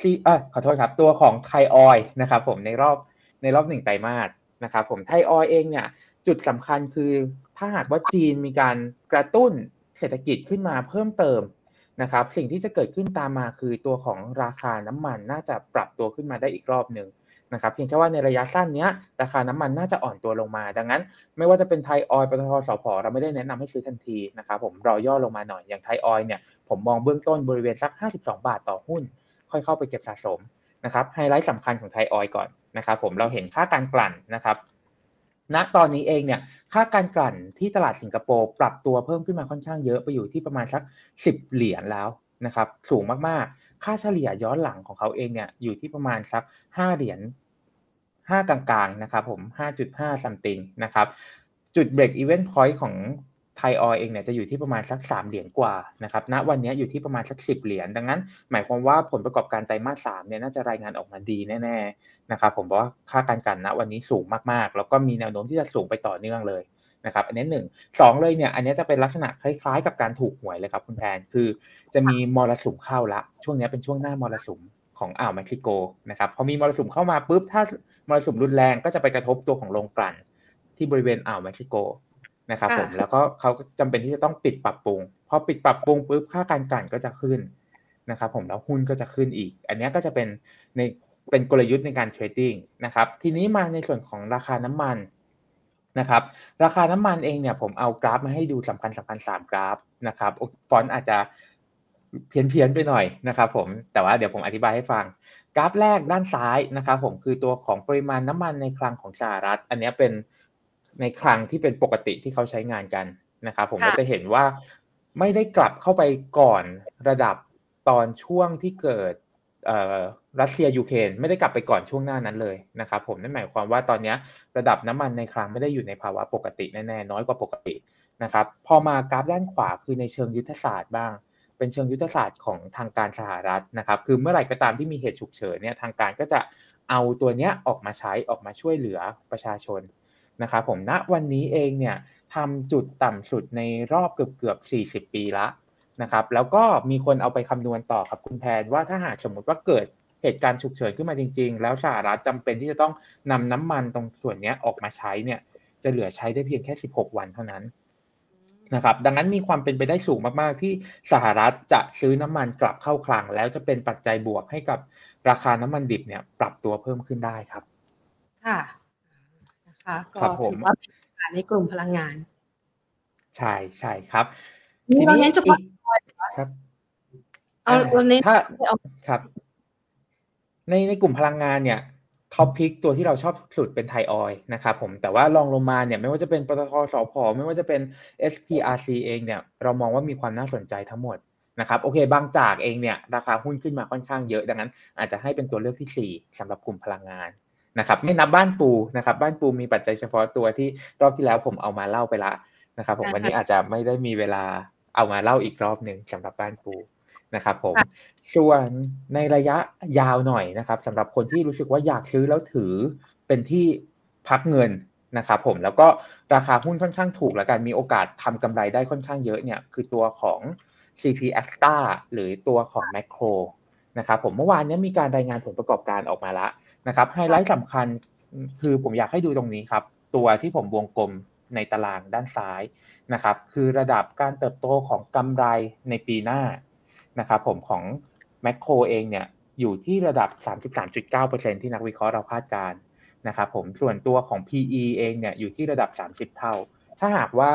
ซีเออขอโทษครับตัวของไทยออยล์นะครับผมในรอบในรอบหนึ่งไตรมาสนะครับผมไทยออยเองเนี่ยจุดสำคัญคือถ้าหากว่าจีนมีการกระตุ้นเศรษฐกิจขึ้นมาเพิ่มเติมนะครับสิ่งที่จะเกิดขึ้นตามมาคือตัวของราคาน้ำมันน่าจะปรับตัวขึ้นมาได้อีกรอบหนึ่ง นะครับเพียงแค่ว่าในระยะสั้นนี้ราคาน้ำมันน่าจะอ่อนตัวลงมา ดังนั้น ไม่ว่าจะเป็นไทยออยล์ปตทสพเราไม่ได้แนะนำให้ซื้อทันทีนะครับผมรอย่อลงมาหน่อยอย่างไทยออยล์เนี่ยผมมองเบื้องต้นบริเวณสัก 52 บาทต่อหุ้น ค่อยเข้าไปเก็บสะสมนะครับไฮไลท์สำคัญของไทยออยล์ก่อนนะครับผมเราเห็นค่าการกลั่นนะครับณตอนนี้เองเนี่ยค่าการกลั่นที่ตลาดสิงคโปร์ปรับตัวเพิ่มขึ้นมาค่อนข้างเยอะไปอยู่ที่ประมาณสัก 10 เหรียญแล้วนะครับสูงมากๆ ค่าเฉลี่ยย้อนหลังของเขาเองเนี่ยอยู่ที่ประมาณสัก 5 เหรียญ 5 กลางๆนะครับผม 5.5 something นะครับ จุด break even point ของไทยออยเองเนี่ยจะอยู่ที่ประมาณสัก 3 เหรียญกว่านะครับณวันนี้อยู่ที่ประมาณสัก 10 เหรียญดังนั้น หมายความว่าผลประกอบการไตรมาส3เนี่ยน่าจะรายงานออกมาดีแน่ๆนะครับผมบอกว่าค่าการกันณวันนี้สูงมากๆ แล้วก็มีแนวโน้มที่จะสูงไปต่อเนื่องเลยนะครับอันนี้หนึ่งสองเลยเนี่ยอันนี้จะเป็นลักษณะคล้ายๆ กับการถูกหวยเลยครับคุณแพนคือจะมีมรสุมเข้าละ ช่วงนี้เป็นช่วงหน้ามรสุม ของอ่าวเม็กซิโกนะครับพอมีมรสุมเข้ามาปุ๊บถ้ามรสุมรุนแรงก็จะไปกระทบตัวของโรงกลั่นที่บริเวณอ่าวเม็กซิโกนะครับผมแล้วก็เขาจำเป็นที่จะต้องปิดปรับปรุงพอปิดปรับปรุงปุ๊บค่าการกลั่นก็จะขึ้นนะครับผมแล้วหุ้นก็จะขึ้นอีก อันนี้ก็จะเป็นในเป็นกลยุทธ์ในการ trading นะครับทีนี้มาในส่วนของราคาน้ำมันนะครับราคาน้ำมันเองเนี่ยผมเอากราฟมาให้ดูสำคัญสำคัญสามกราฟนะครับฟอนต์อาจจะ เพี้ยนเพี้ยนไปหน่อยนะครับผมแต่ว่าเดี๋ยวผมอธิบายให้ฟัง กราฟแรกด้านซ้ายนะครับผมคือตัวของปริมาณน้ำมันในคลังของสหรัฐ อันนี้เป็นในคลังที่เป็นปกติที่เขาใช้งานกันนะครับผมก็จะเห็นว่าไม่ได้กลับเข้าไปก่อนระดับตอนช่วงที่เกิดรัสเซียยูเครนไม่ได้กลับไปก่อนช่วงหน้านั้นเลยนะครับผมนั่นหมายความว่าตอนนี้ระดับน้ำมันในคลังไม่ได้อยู่ในภาวะปกติแน่ๆน้อยกว่าปกตินะครับพอมากราฟด้านขวาคือในเชิงยุทธศาสตร์บ้าง เป็นเชิงยุทธศาสตร์ของทางการสหรัฐนะครับ คือเมื่อไหร่ก็ตามที่มีเหตุฉุกเฉินเนี่ยทางการก็จะเอาตัวเนี้ยออกมาใช้ออกมาช่วยเหลือประชาชนนะครับผมณวันนี้เองเนี่ยทำจุดต่ำสุดในรอบเกือบเกือบ40 ปีละนะครับแล้วก็มีคนเอาไปคำนวณต่อครับคุณแพนว่าถ้าหากสมมติว่าเกิดเหตุการณ์ฉุกเฉินขึ้นมาจริง ๆ แล้วสหรัฐจำเป็นที่จะต้องนำน้ำมันตรงส่วนนี้ออกมาใช้เนี่ยจะเหลือใช้ได้เพียงแค่ 16 วันเท่านั้น นะครับดังนั้นมีความเป็นไปได้สูงมากๆ ที่สหรัฐจะซื้อน้ำมันกลับเข้าคลัง แล้วจะเป็นปัจจัยบวกให้กับราคาน้ำมันดิบเนี่ยปรับตัวเพิ่มขึ้นได้ครับ ค่ะนะคะก็ครับผมถือว่าเป็นโอกาสในกลุ่มพลังงาน ใช่ใช่ครับนี่เราเน้นเฉพาะอีกครับเอาเราเน้นถ้าเอาครับ ในในกลุ่มพลังงานเนี่ย ท็อปพิกตัวที่เราชอบสุดเป็นไทยออยนะครับผมแต่ว่าลองลงมาเนี่ยไม่ว่าจะเป็นปตทสพไม่ว่าจะเป็น SPRC เองเนี่ยเรามองว่ามีความน่าสนใจทั้งหมดนะครับโอเค บางจากเองเนี่ยราคาหุ้นขึ้นมาค่อนข้างเยอะดังนั้น อาจจะให้เป็นตัวเลือกที่ 4สำหรับกลุ่มพลังงานนะครับไม่นับบ้านปูนะครับบ้านปูมีปัจจัยเฉพาะตัวที่รอบที่แล้วผมเอามาเล่าไปละนะครับผมวันนี้อาจจะไม่ได้มีเวลาเอามาเล่าอีกรอบหนึ่งสำหรับบ้านปู นะครับผมส่วนในระยะยาวหน่อยนะครับสำหรับคนที่รู้สึกว่าอยากซื้อแล้วถือเป็นที่พักเงินนะครับผมแล้วก็ราคาหุ้นค่อนข้างถูกแล้วกันมีโอกาสทำกำไรได้ค่อนข้างเยอะเนี่ยคือตัวของ CP a s t a หรือตัวของ Macro นะครับผมเมื่อวานนี้มีการรายงานผลประกอบการออกมาแล้วนะครับไฮไลท์สำคัญคือผมอยากให้ดูตรงนี้ครับ ตัวที่ผมวงกลมในตารางด้านซ้ายนะครับ คือระดับการเติบโตของกำไรในปีหน้า นะครับผมของแมคโครเองเนี่ยอยู่ที่ระดับ 33.9%ที่นักวิเคราะห์เราคาดการณ์นะครับผมส่วนตัวของ PE เองเนี่ยอยู่ที่ระดับ 30 เท่า ถ้าหากว่า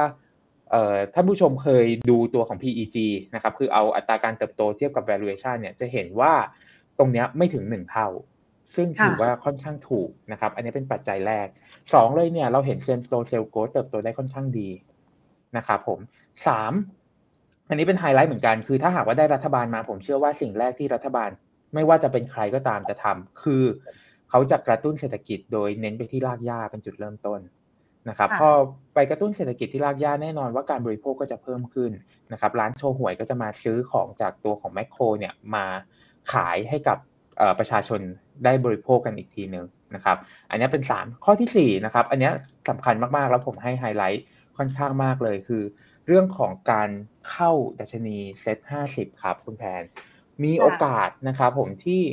ท่านผู้ชมเคยดูตัวของ PEG นะครับคือเอาอัตราการเติบโตเทียบกับ valuation เนี่ยจะเห็นว่าตรงนี้ไม่ถึง 1 เท่า ซึ่งถือว่าค่อนข้างถูกนะครับ อันนี้เป็นปัจจัยแรกสองเลยเนี่ยเราเห็น same-store sales growth เติบโตได้ค่อนข้างดีนะครับผมสาม อันนี้เป็นไฮไลท์เหมือนกัน คือถ้าหากว่าได้รัฐบาลมา ผมเชื่อว่าสิ่งแรกที่รัฐบาลไม่ว่าจะเป็นใครก็ตามจะทำคือเขาจะกระตุ้นเศรษฐกิจโดยเน้นไปที่รากหญ้าเป็นจุดเริ่มต้นนะครับพอไปกระตุ้นเศรษฐกิจที่รากหญ้าแน่นอนว่าการบริโภคก็จะเพิ่มขึ้นนะครับร้านโชว์หวยก็จะมาซื้อของจากตัวของแมคโครเนี่ยมาขายให้กับประชาชนได้บริโภคกันอีกทีหนึ่งนะครับ อันนี้เป็น 3 ข้อที่4นะครับ อันนี้สำคัญมากๆ แล้วผมให้ไฮไลท์ ค่อนข้างมากเลยคือ เรื่องของการเข้าดัชนีเซ็ต50ครับคุณแพน มีโอกาสนะครับผมที่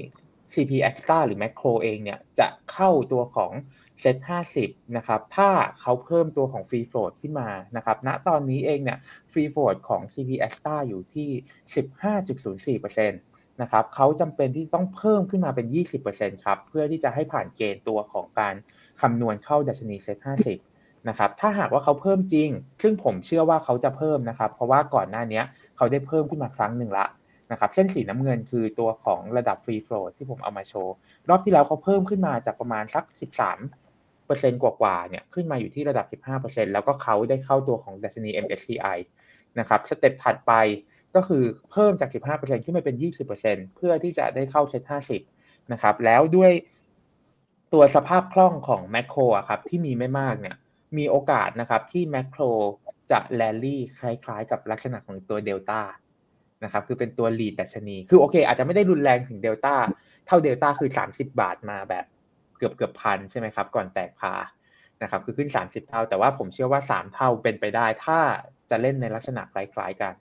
CP a x t a หรือ Macro เองเนี่ยจะเข้าตัวของSET50 นะครับ ถ้าเขาเพิ่มตัวของ Free Float ขึ้นมานะครับ ณ ตอนนี้เองเนี่ย Free Float ของ CP a x t a อยู่ที่15.04%นย์สี่เปอร์เซ็นตนะครับเขาจำเป็นที่ต้องเพิ่มขึ้นมาเป็น 20%ครับ เพื่อที่จะให้ผ่านเกณฑ์ตัวของการคำนวณเข้าดัชนี SET50 นะครับถ้าหากว่าเขาเพิ่มจริง ซึ่งผมเชื่อว่าเขาจะเพิ่มนะครับ เพราะว่าก่อนหน้านี้เขาได้เพิ่มขึ้นมาครั้งหนึ่งละนะครับเส้นสีน้ำเงินคือตัวของระดับ Free Float ที่ผมเอามาโชว์ รอบที่แล้วเขาเพิ่มขึ้นมาจากประมาณสัก 13เปอร์เซ็นต์กว่าๆเนี่ยขึ้นมาอยู่ที่ระดับ 15%แล้วก็เขาได้เข้าตัวของดัชนี MSCI นะครับสเต็ปถัดไปก็คือเพิ่มจาก 15%ขึ้นมาเป็น 20%เพื่อที่จะได้เข้าเซ็ต50นะครับแล้วด้วยตัวสภาพคล่องของแมคโครครับที่มีไม่มากเนี่ย มีโอกาสนะครับที่แมคโครจะแลลี่คล้ายๆ กับลักษณะของตัวเดลต้านะครับคือเป็นตัว lead ดัชนี คือโอเค อาจจะไม่ได้รุนแรงถึงเดลต้าเท่าเดลต้าคือ 30 บาทมาแบบเกือบเกือบพันใช่ไหมครับก่อนแตกพาร์นะครับคือขึ้น 30 เท่า แต่ว่าผมเชื่อว่า 3 เท่าเป็นไปได้ ถ้าจะเล่นในลักษณะคล้ายๆกัน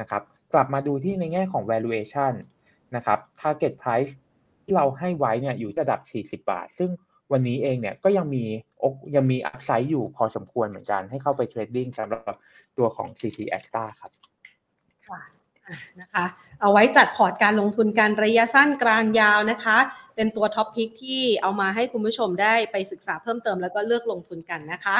นะครับกลับมาดูที่ในแง่ของ valuation นะครับ target price ที่เราให้ไว้เนี่ยอยู่ระดับ 40 บาท ซึ่งวันนี้เองเนี่ยก็ยังมี ยังมี upside อยู่พอสมควรเหมือนกัน ให้เข้าไป trading สำหรับตัวของ CT a s t a ครับค่ะนะคะเอาไว้จัดพอร์ตการลงทุนการระยะสั้นกลางยาวนะคะ เป็นตัวท็อปพิกที่เอามาให้คุณผู้ชมได้ไปศึกษาเพิ่มเติมแล้วก็เลือกลงทุนกันนะคะ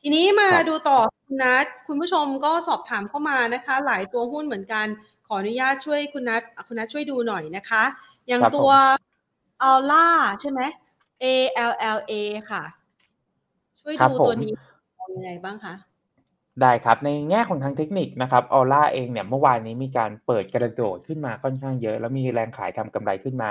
ทีนี้มาดูต่อคุณนัทคุณผู้ชมก็สอบถามเข้ามานะคะ หลายตัวหุ้นเหมือนกัน ขออนุญาตช่วยคุณนัทคุณนัทช่วยดูหน่อยนะคะ อย่างตัวอัลล่าใช่ไหม A L L A ค่ะ ช่วยดูตัวนี้ยังไงบ้างคะได้ครับในแง่ของทางเทคนิคนะครับออร่าเองเนี่ยเมื่อวานนี้มีการเปิดกระโดดขึ้นมาค่อนข้างเยอะ แล้วมีแรงขายทำกำไรขึ้นมา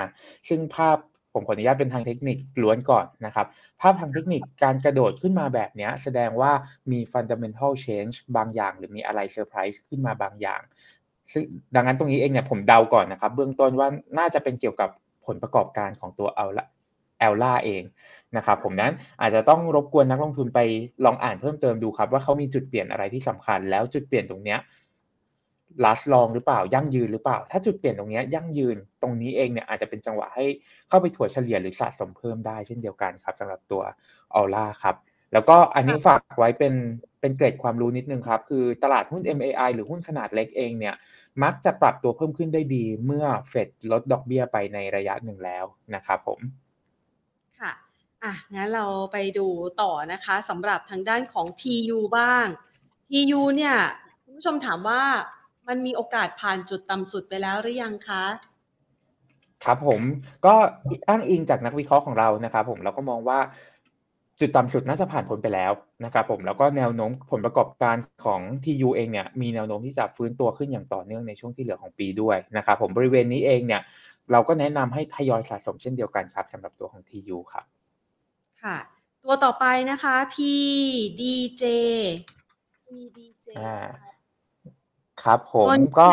ซึ่งภาพผมขออนุญาตเป็นทางเทคนิคล้วนก่อนนะครับ ภาพทางเทคนิคการกระโดดขึ้นมาแบบนี้แสดงว่ามี fundamental change บางอย่าง หรือมีอะไรเซอร์ไพรส์ขึ้นมาบางอย่าง ซึ่งดังนั้นตรงนี้เองเนี่ยผมเดาก่อนนะครับ เบื้องต้นว่าน่าจะเป็นเกี่ยวกับผลประกอบการของตัวเอาละแอลล่าเอง นะครับผมนั้นอาจจะต้องรบกวนนักลงทุนไปลองอ่านเพิ่มเติมดูครับ ว่าเขามีจุดเปลี่ยนอะไรที่สำคัญ แล้วจุดเปลี่ยนตรงเนี้ย last long หรือเปล่ายั่งยืนหรือเปล่า ถ้าจุดเปลี่ยนตรงนี้ยั่งยืนตรงนี้เองเนี่ยอาจจะเป็นจังหวะให้เข้าไปถัวเฉลี่ยหรือสะสมเพิ่มได้เช่นเดียวกันครับสำหรับตัวออล่าครับ แล้วก็อันนี้ฝากไว้เป็นเป็นเกร็ดความรู้นิดนึงครับ คือตลาดหุ้น MAI หรือหุ้นขนาดเล็กเองเนี่ยมักจะปรับตัวเพิ่มขึ้นได้ดีเมื่อเฟดลดดอกเบี้ยไปในระยะหนึ่งแล้วนะครับผมค่ะ อะงั้นเราไปดูต่อนะคะสำหรับทางด้านของ TU บ้าง TU เนี่ยคุณผู้ชมถามว่ามันมีโอกาสผ่านจุดต่ำสุดไปแล้วหรือยังคะครับผมก็อ้างอิงจากนักวิเคราะห์ของเรานะครับผมเราก็มองว่าจุดต่ำสุดน่าจะผ่านพ้นไปแล้วนะครับผมแล้วก็แนวโน้มผลประกอบการของ TU เองเนี่ยมีแนวโน้มที่จะฟื้นตัวขึ้นอย่างต่อเนื่องในช่วงที่เหลือของปีด้วยนะครับผมบริเวณนี้เองเนี่ยเราก็แนะนำให้ทยอยสะสมเช่นเดียวกันครับสำหรับตัวของ TU ครับ ค่ะ ตัวต่อไปนะคะ PDJ PDJ อ่าครับผมตัวนี้ก็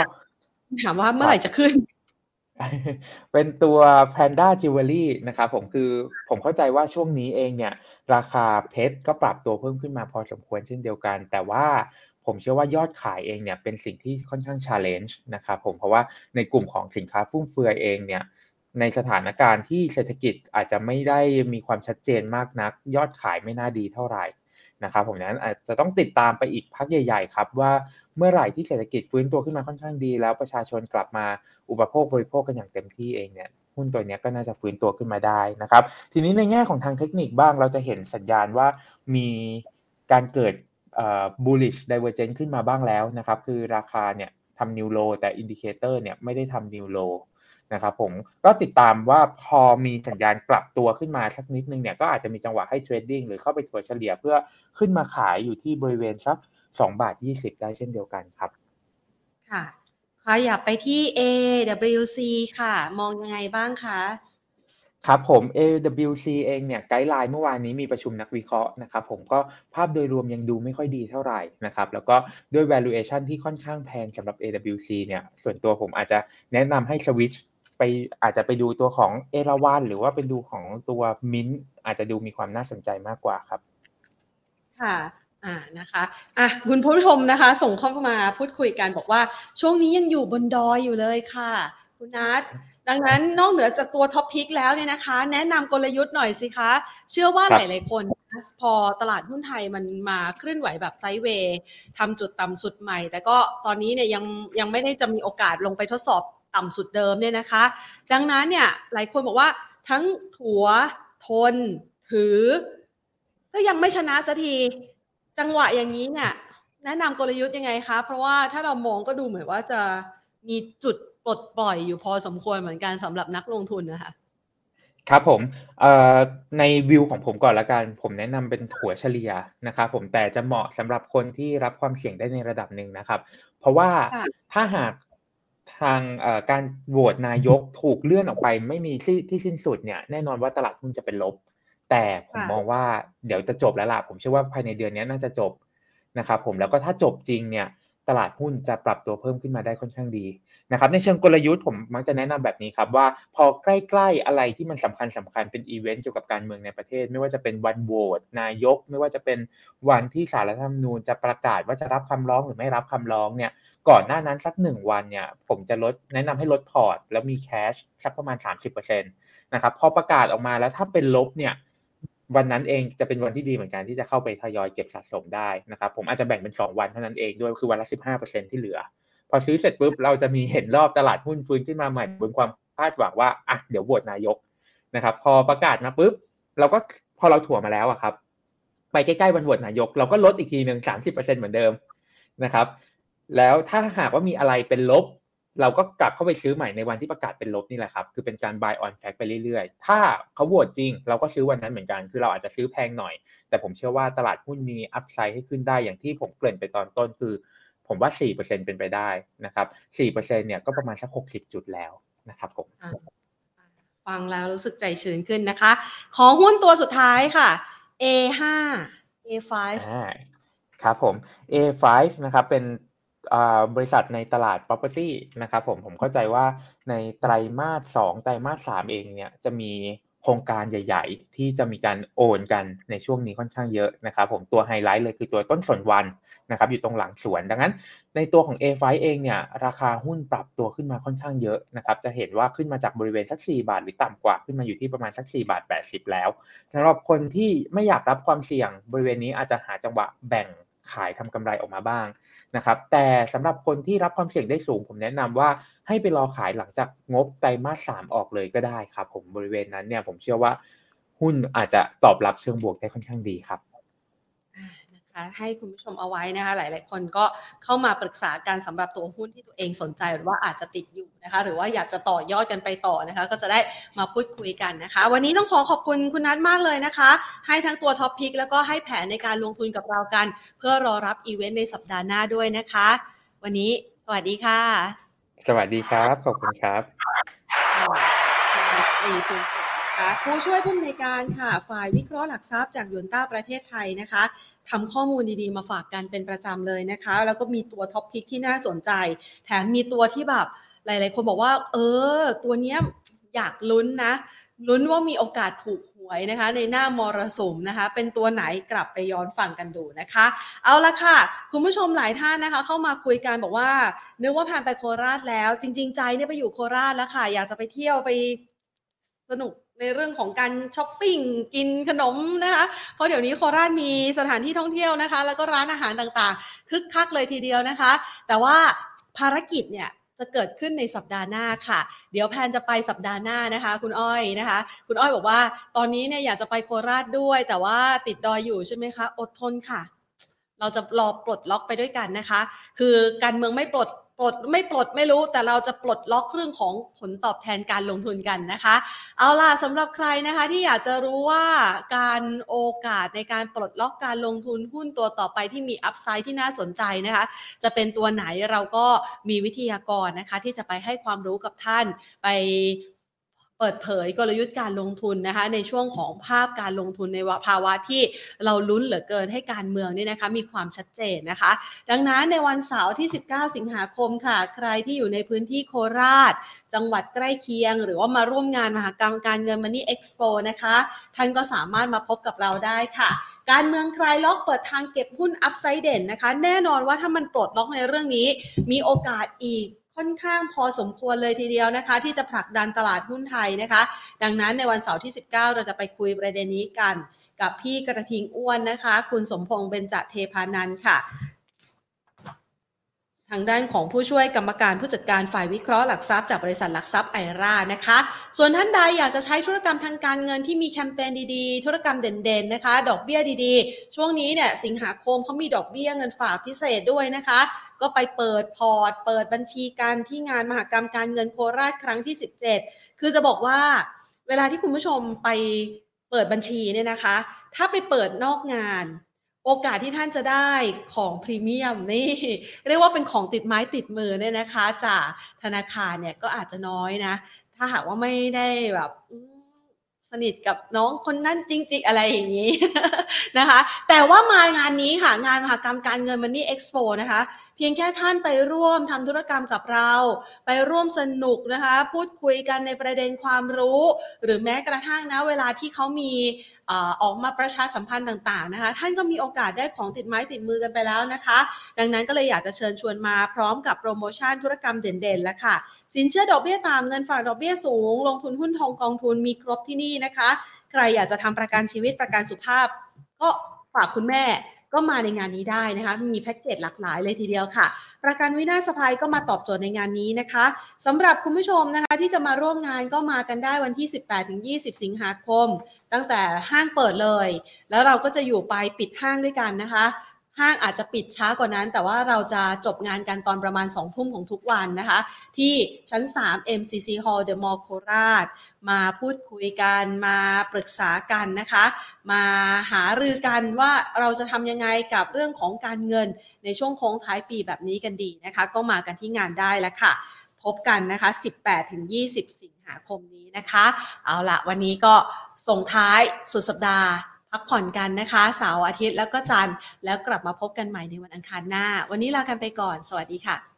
ถามว่าเมื่อไหร่จะขึ้น เป็นตัว Panda Jewelry นะครับผมคือผมเข้าใจว่าช่วงนี้เองเนี่ย ราคาเพชรก็ปรับตัวเพิ่มขึ้นมาพอสมควรเช่นเดียวกัน แต่ว่าผมเชื่อว่ายอดขายเองเนี่ยเป็นสิ่งที่ค่อนข้าง challenge นะครับผมเพราะว่าในกลุ่มของสินค้าฟุ่มเฟือยเองเนี่ย ในสถานการณ์ที่เศรษฐกิจอาจจะไม่ได้มีความชัดเจนมากนัก ยอดขายไม่น่าดีเท่าไหร่นะครับผมนั้นอาจจะต้องติดตามไปอีกพักใหญ่ ๆ ครับ ว่าเมื่อไหร่ที่เศรษฐกิจฟื้นตัวขึ้นมาค่อนข้างดี แล้วประชาชนกลับมาอุปโภคบริโภคกันอย่างเต็มที่เองเนี่ยหุ้นตัวนี้ก็น่าจะฟื้นตัวขึ้นมาได้นะครับ ทีนี้ในแง่ของทางเทคนิคบ้างเราจะเห็นสัญญาณว่ามีการเกิด bullish divergence ขึ้นมาบ้างแล้วนะครับ คือราคาเนี่ยทำ new low แต่ indicator เนี่ยไม่ได้ทำ new low นะครับผมก็ติดตามว่าพอมีสัญญาณกลับตัวขึ้นมาสักนิดนึงเนี่ยก็อาจจะมีจังหวะให้เทรดดิ้งหรือเข้าไปถัวเฉลี่ยเพื่อขึ้นมาขายอยู่ที่บริเวณสัก2บาท20 ได้เช่นเดียวกันครับ ค่ะขยับไปที่ AWC ค่ะ มองยังไงบ้างคะครับผม AWC เองเนี่ยไกด์ไลน์เมื่อวานนี้มีประชุมนักวิเคราะห์นะครับผมก็ภาพโดยรวมยังดูไม่ค่อยดีเท่าไหร่นะครับแล้วก็ด้วย valuation ที่ค่อนข้างแพงสำหรับ AWC เนี่ยส่วนตัวผมอาจจะแนะนำให้ switch ไปอาจจะไปดูตัวของเอราวันหรือว่าไปดูของตัวมินอาจจะดูมีความน่าสนใจมากกว่าครับ ค่ะอ่านะคะอะคุณผู้ชมนะคะ ส่งเข้ามาพูดคุยกันบอกว่า ช่วงนี้ยังอยู่บนดอยอยู่เลยค่ะ คุณนัทดังนั้นนอกเหนือจากตัวท็อปพิกแล้วเนี่ยนะคะ แนะนำกลยุทธ์หน่อยสิคะ เชื่อว่าครัหบลายๆคน พอตลาดหุ้นไทยมันมาเคลื่อนไหวแบบไซด์เวย์ทำจุดต่ำสุดใหม่ แต่ก็ตอนนี้เนี่ยยังยังไม่ได้จะมีโอกาสลงไปทดสอบ ต่ำสุดเดิมเนี่ยนะคะ ดังนั้นเนี่ยหลายคนบอกว่าทั้งถัวทน ถือ ก็ยังไม่ชนะสักที จังหวะอย่างนี้เนี่ยแนะนำกลยุทธ์ยังไงคะ เพราะว่าถ้าเรามองก็ดูเหมือนว่าจะมีจุดปลดปล่อยอยู่พอสมควรเหมือนกันสำหรับนักลงทุนนะคะครับผมเอ่อในวิวของผมก่อนละกัน ผมแนะนำเป็นถัวเฉลี่ยนะครับผมแต่จะเหมาะสำหรับคนที่รับความเสี่ยงได้ในระดับหนึ่งนะครับ เพราะว่าค่ะถ้าหาก ทางเอ่อการโหวตนายกถูกเลื่อนออกไปไม่มีที่ที่สิ้นสุดเนี่ยแน่นอนว่าตลาดหุ้นจะเป็นลบ แต่ผมค่ะมองว่าเดี๋ยวจะจบแล้วล่ะผมเชื่อว่าภายในเดือนนี้น่าจะจบนะครับผมแล้วก็ถ้าจบจริงเนี่ยต ลาดหุ้นจะปรับตัวเพิ่มขึ้นมาได้ค่อนข้างดีนะครับในเชิงกลยุทธ์ผมมักจะแนะนำแบบนี้ครับว่าพอใกล้ๆอะไรที่มันสำคัญสำคัญเป็นอีเวนต์เกี่ยวกับการเมืองในประเทศ ไม่ว่าจะเป็นวันโหวตนายก ไม่ว่าจะเป็นวันที่สารรัฐธรรมนูญจะประกาศว่าจะรับคำร้องหรือไม่รับคำร้องเนี่ยก่อนหน้านั้นสักหนึ่งวันเนี่ยผมจะลดแนะนำให้ลดพอร์ต แล้วมีแคชสักประมาณ 30%นะครับพอประกาศออกมาแล้วถ้าเป็นลบเนี่ย วันนั้นเองจะเป็นวันที่ดีเหมือนกันที่จะเข้าไปทยอยเก็บสะสมได้นะครับ ผมอาจจะแบ่งเป็น 2 วันเท่านั้นเองด้วยคือวันละ 15%ที่เหลือ พอซื้อเสร็จปุ๊บเราจะมีเห็นรอบตลาดหุ้นฟื้นขึ้นมาใหม่บนความคาดหวังว่าอะเดี๋ยวโหวตนายกนะครับ พอประกาศมาปุ๊บเราก็พอเราถั่วมาแล้วอะครับ ไปใกล้ๆวันโหวตนายก เราก็ลดอีกทีหนึ่งสามสิบเปอร์เซ็นเหมือนเดิมนะครับ แล้วถ้าหากว่ามีอะไรเป็นลบ เราก็กลับเข้าไปซื้อใหม่ในวันที่ประกาศเป็นลบนี่แหละครับ คือเป็นการ buy on fact ไปเรื่อยๆ ถ้าเขาโหวตจริง เราก็ซื้อวันนั้นเหมือนกัน คือเราอาจจะซื้อแพงหน่อย แต่ผมเชื่อว่าตลาดหุ้นมีอัพไซด์ให้ขึ้นได้อย่างที่ผมเกริ่นไปตอนต้นคือ ผมว่า 4%เป็นไปได้นะครับ 4%เนี่ยก็ประมาณสัก 60 จุดแล้วนะครับผมอะฟังแล้วรู้สึกใจชื้นขึ้นนะคะ ของหุ้นตัวสุดท้ายค่ะ A5 A5 อ่าครับผม A5 นะครับเป็นอ่า บริษัทในตลาด property นะครับผมผมเข้าใจว่าในไตรมาส2ไตรมาส3เองเนี่ยจะมีโครงการใหญ่ ๆ ที่จะมีการโอนกันในช่วงนี้ค่อนข้างเยอะนะครับผมตัวไฮไลท์เลยคือตัวต้นสนวันนะครับอยู่ตรงหลังสวน ดังนั้น ในตัวของ A5 เองเนี่ยราคาหุ้นปรับตัวขึ้นมาค่อนข้างเยอะนะครับจะเห็นว่าขึ้นมาจากบริเวณสัก 4 บาทหรือต่ำกว่าขึ้นมาอยู่ที่ประมาณสัก4บาท80 แล้วสำหรับคนที่ไม่อยากรับความเสี่ยงบริเวณนี้อาจจะหาจังหวะแบ่ง ขายทำกำไรออกมาบ้างนะครับ แต่สำหรับคนที่รับความเสี่ยงได้สูง ผมแนะนำว่าให้ไปรอขายหลังจากงบไตรมาสสามออกเลยก็ได้ครับ ผมบริเวณนั้นเนี่ยผมเชื่อว่าหุ้นอาจจะตอบรับเชิงบวกได้ค่อนข้างดีครับ คะให้คุณผู้ชมเอาไว้นะคะหลาย ๆ คนก็เข้ามาปรึกษากันสำหรับตัวหุ้นที่ตัวเองสนใจหรือว่าอาจจะติดอยู่นะคะ หรือว่าอยากจะต่อยอดกันไปต่อนะคะ ก็จะได้มาพูดคุยกันนะคะ วันนี้ต้องขอขอบคุณคุณนัทมากเลยนะคะ ให้ทั้งตัว top pick แล้วก็ให้แผนในการลงทุนกับเรากัน เพื่อรอรับอีเวนต์ในสัปดาห์หน้าด้วยนะคะ วันนี้สวัสดีค่ะ สวัสดีครับขอบคุณครับ ตีคุณสุคะผู้ช่วยผู้อำนวยการค่ะ ฝ่ายวิเคราะห์หลักทรัพย์จากหยวนต้าประเทศไทยนะคะทำข้อมูลดีๆ มาฝากกันเป็นประจำเลยนะคะ แล้วก็มีตัว top pick ที่น่าสนใจ แถมมีตัวที่แบบหลายๆ คนบอกว่า เออ ตัวเนี้ยอยากลุ้นนะลุ้นว่ามีโอกาสถูกหวยนะคะ ในหน้ามรสุมนะคะ เป็นตัวไหนกลับไปย้อนฟังกันดูนะคะ เอาละค่ะ คุณผู้ชมหลายท่านนะคะ เข้ามาคุยกันบอกว่า นึกว่าผ่านไปโคราชแล้ว จริง ๆ ใจเนี่ยไปอยู่โคราชแล้วค่ะ อยากจะไปเที่ยวไปสนุก ในเรื่องของการช้อปปิ้งกินขนมนะคะเพราะเดี๋ยวนี้โคราชมีสถานที่ท่องเที่ยวนะคะ แล้วก็ร้านอาหารต่างๆ คึกคักเลยทีเดียวนะคะ แต่ว่าภารกิจเนี่ยจะเกิดขึ้นในสัปดาห์หน้าค่ะ เดี๋ยวแพนจะไปสัปดาห์หน้านะคะ คุณอ้อยนะคะ คุณอ้อยบอกว่า ตอนนี้เนี่ยอยากจะไปโคราชด้วย แต่ว่าติดดอยอยู่ใช่ไหมคะ อดทนค่ะ เราจะรอปลดล็อกไปด้วยกันนะคะ คือการเมืองไม่ปลด ปลดไม่ปลดไม่รู้แต่เราจะปลดล็อกเรื่องของผลตอบแทนการลงทุนกันนะคะ เอาล่ะสำหรับใครนะคะที่อยากจะรู้ว่าการโอกาสในการปลดล็อกการลงทุนหุ้นตัวต่อไปที่มีอัพไซด์ที่น่าสนใจนะคะ จะเป็นตัวไหนเราก็มีวิทยากรนะคะ ที่จะไปให้ความรู้กับท่านไป เปิดเผยกลยุทธ์การลงทุนนะคะในช่วงของภาพการลงทุนในภาวะที่เราลุ้นเหลือเกินให้การเมืองนี่นะคะมีความชัดเจนนะคะ ดังนั้นในวันเสาร์ที่ 19 สิงหาคมค่ะ ใครที่อยู่ในพื้นที่โคราช จังหวัดใกล้เคียง หรือว่ามาร่วมงานมหกรรมการเงินมันนี่เอ็กซ์โปนะคะ ท่านก็สามารถมาพบกับเราได้ค่ะการเมืองคลายล็อกเปิดทางเก็บหุ้นอัพไซด์เด่นนะคะ แน่นอนว่าถ้ามันปลดล็อกในเรื่องนี้ มีโอกาสอีก ค่อนข้างพอสมควรเลยทีเดียวนะคะ ที่จะผลักดันตลาดหุ้นไทยนะคะ ดังนั้นในวันเสาร์ที่ 19 เราจะไปคุยประเด็นนี้กัน กับพี่กระทิงอ้วนนะคะ คุณสมพงษ์เบญจเทพานันค่ะ ทางด้านของผู้ช่วยกรรมการผู้จัดการฝ่ายวิเคราะห์หลักทรัพย์จากบริษัทหลักทรัพย์ไอรานะคะ ส่วนท่านใดอยากจะใช้ธุรกรรมทางการเงินที่มีแคมเปญดีๆ ธุรกรรมเด่นๆนะคะ ดอกเบี้ยดีๆ ช่วงนี้เนี่ยสิงหาคมเขามีดอกเบี้ยเงินฝากพิเศษด้วยนะคะ ก็ไปเปิดพอร์ต เปิดบัญชีการที่งานมหกรรมการเงินโคราชครั้งที่ 17 คือจะบอกว่าเวลาที่คุณผู้ชมไปเปิดบัญชีเนี่ยนะคะ ถ้าไปเปิดนอกงาน โอกาสที่ท่านจะได้ของพรีเมียมนี่เรียกว่าเป็นของติดไม้ติดมือเนี่ยนะคะ จากธนาคารเนี่ยก็อาจจะน้อยนะ ถ้าหากว่าไม่ได้แบบสนิทกับน้องคนนั้นจริง ๆ อะไรอย่างนี้นะคะ แต่ว่ามางานนี้ค่ะงานมหกรรมการเงินมันนี่เอ็กซ์โปนะคะเพียงแค่ท่านไปร่วมทำธุรกรรมกับเรา ไปร่วมสนุกนะคะ พูดคุยกันในประเด็นความรู้ หรือแม้กระทั่งนะเวลาที่เขามีออกมาประชาสัมพันธ์ต่างๆนะคะ ท่านก็มีโอกาสได้ของติดไม้ติดมือกันไปแล้วนะคะ ดังนั้นก็เลยอยากจะเชิญชวนมาพร้อมกับโปรโมชั่นธุรกรรมเด่นๆแล้วค่ะ สินเชื่อดอกเบี้ยต่ำเงินฝากดอกเบี้ยสูง ลงทุนหุ้นทองกองทุนมีครบที่นี่นะคะ ใครอยากจะทำประกันชีวิตประกันสุขภาพ ก็ฝากคุณแม่ ก็มาในงานนี้ได้นะคะ มีแพ็กเกจหลากหลายเลยทีเดียวค่ะ ประกันวินาศภัยก็มาตอบโจทย์ในงานนี้นะคะสำหรับคุณผู้ชมนะคะที่จะมาร่วมงานก็มากันได้วันที่ 18-20 สิงหาคม ตั้งแต่ห้างเปิดเลย แล้วเราก็จะอยู่ไปปิดห้างด้วยกันนะคะ ห้างอาจจะปิดช้ากว่านั้น แต่ว่าเราจะจบงานกันตอนประมาณ 2 ทุ่มของทุกวันนะคะ ที่ชั้น 3 MCC Hall The Mall โคราช มาพูดคุยกัน มาปรึกษากันนะคะ มาหารือกันว่าเราจะทำยังไงกับเรื่องของการเงินในช่วงโค้งท้ายปีแบบนี้กันดีนะคะ ก็มากันที่งานได้แล้วค่ะ พบกันนะคะ 18-20 สิงหาคมนี้นะคะ เอาละวันนี้ก็ส่งท้ายสุดสัปดาห์ พักผ่อนกันนะคะ เสาร์อาทิตย์แล้วก็จันทร์แล้วกลับมาพบกันใหม่ในวันอังคารหน้า วันนี้ลากันไปก่อน สวัสดีค่ะ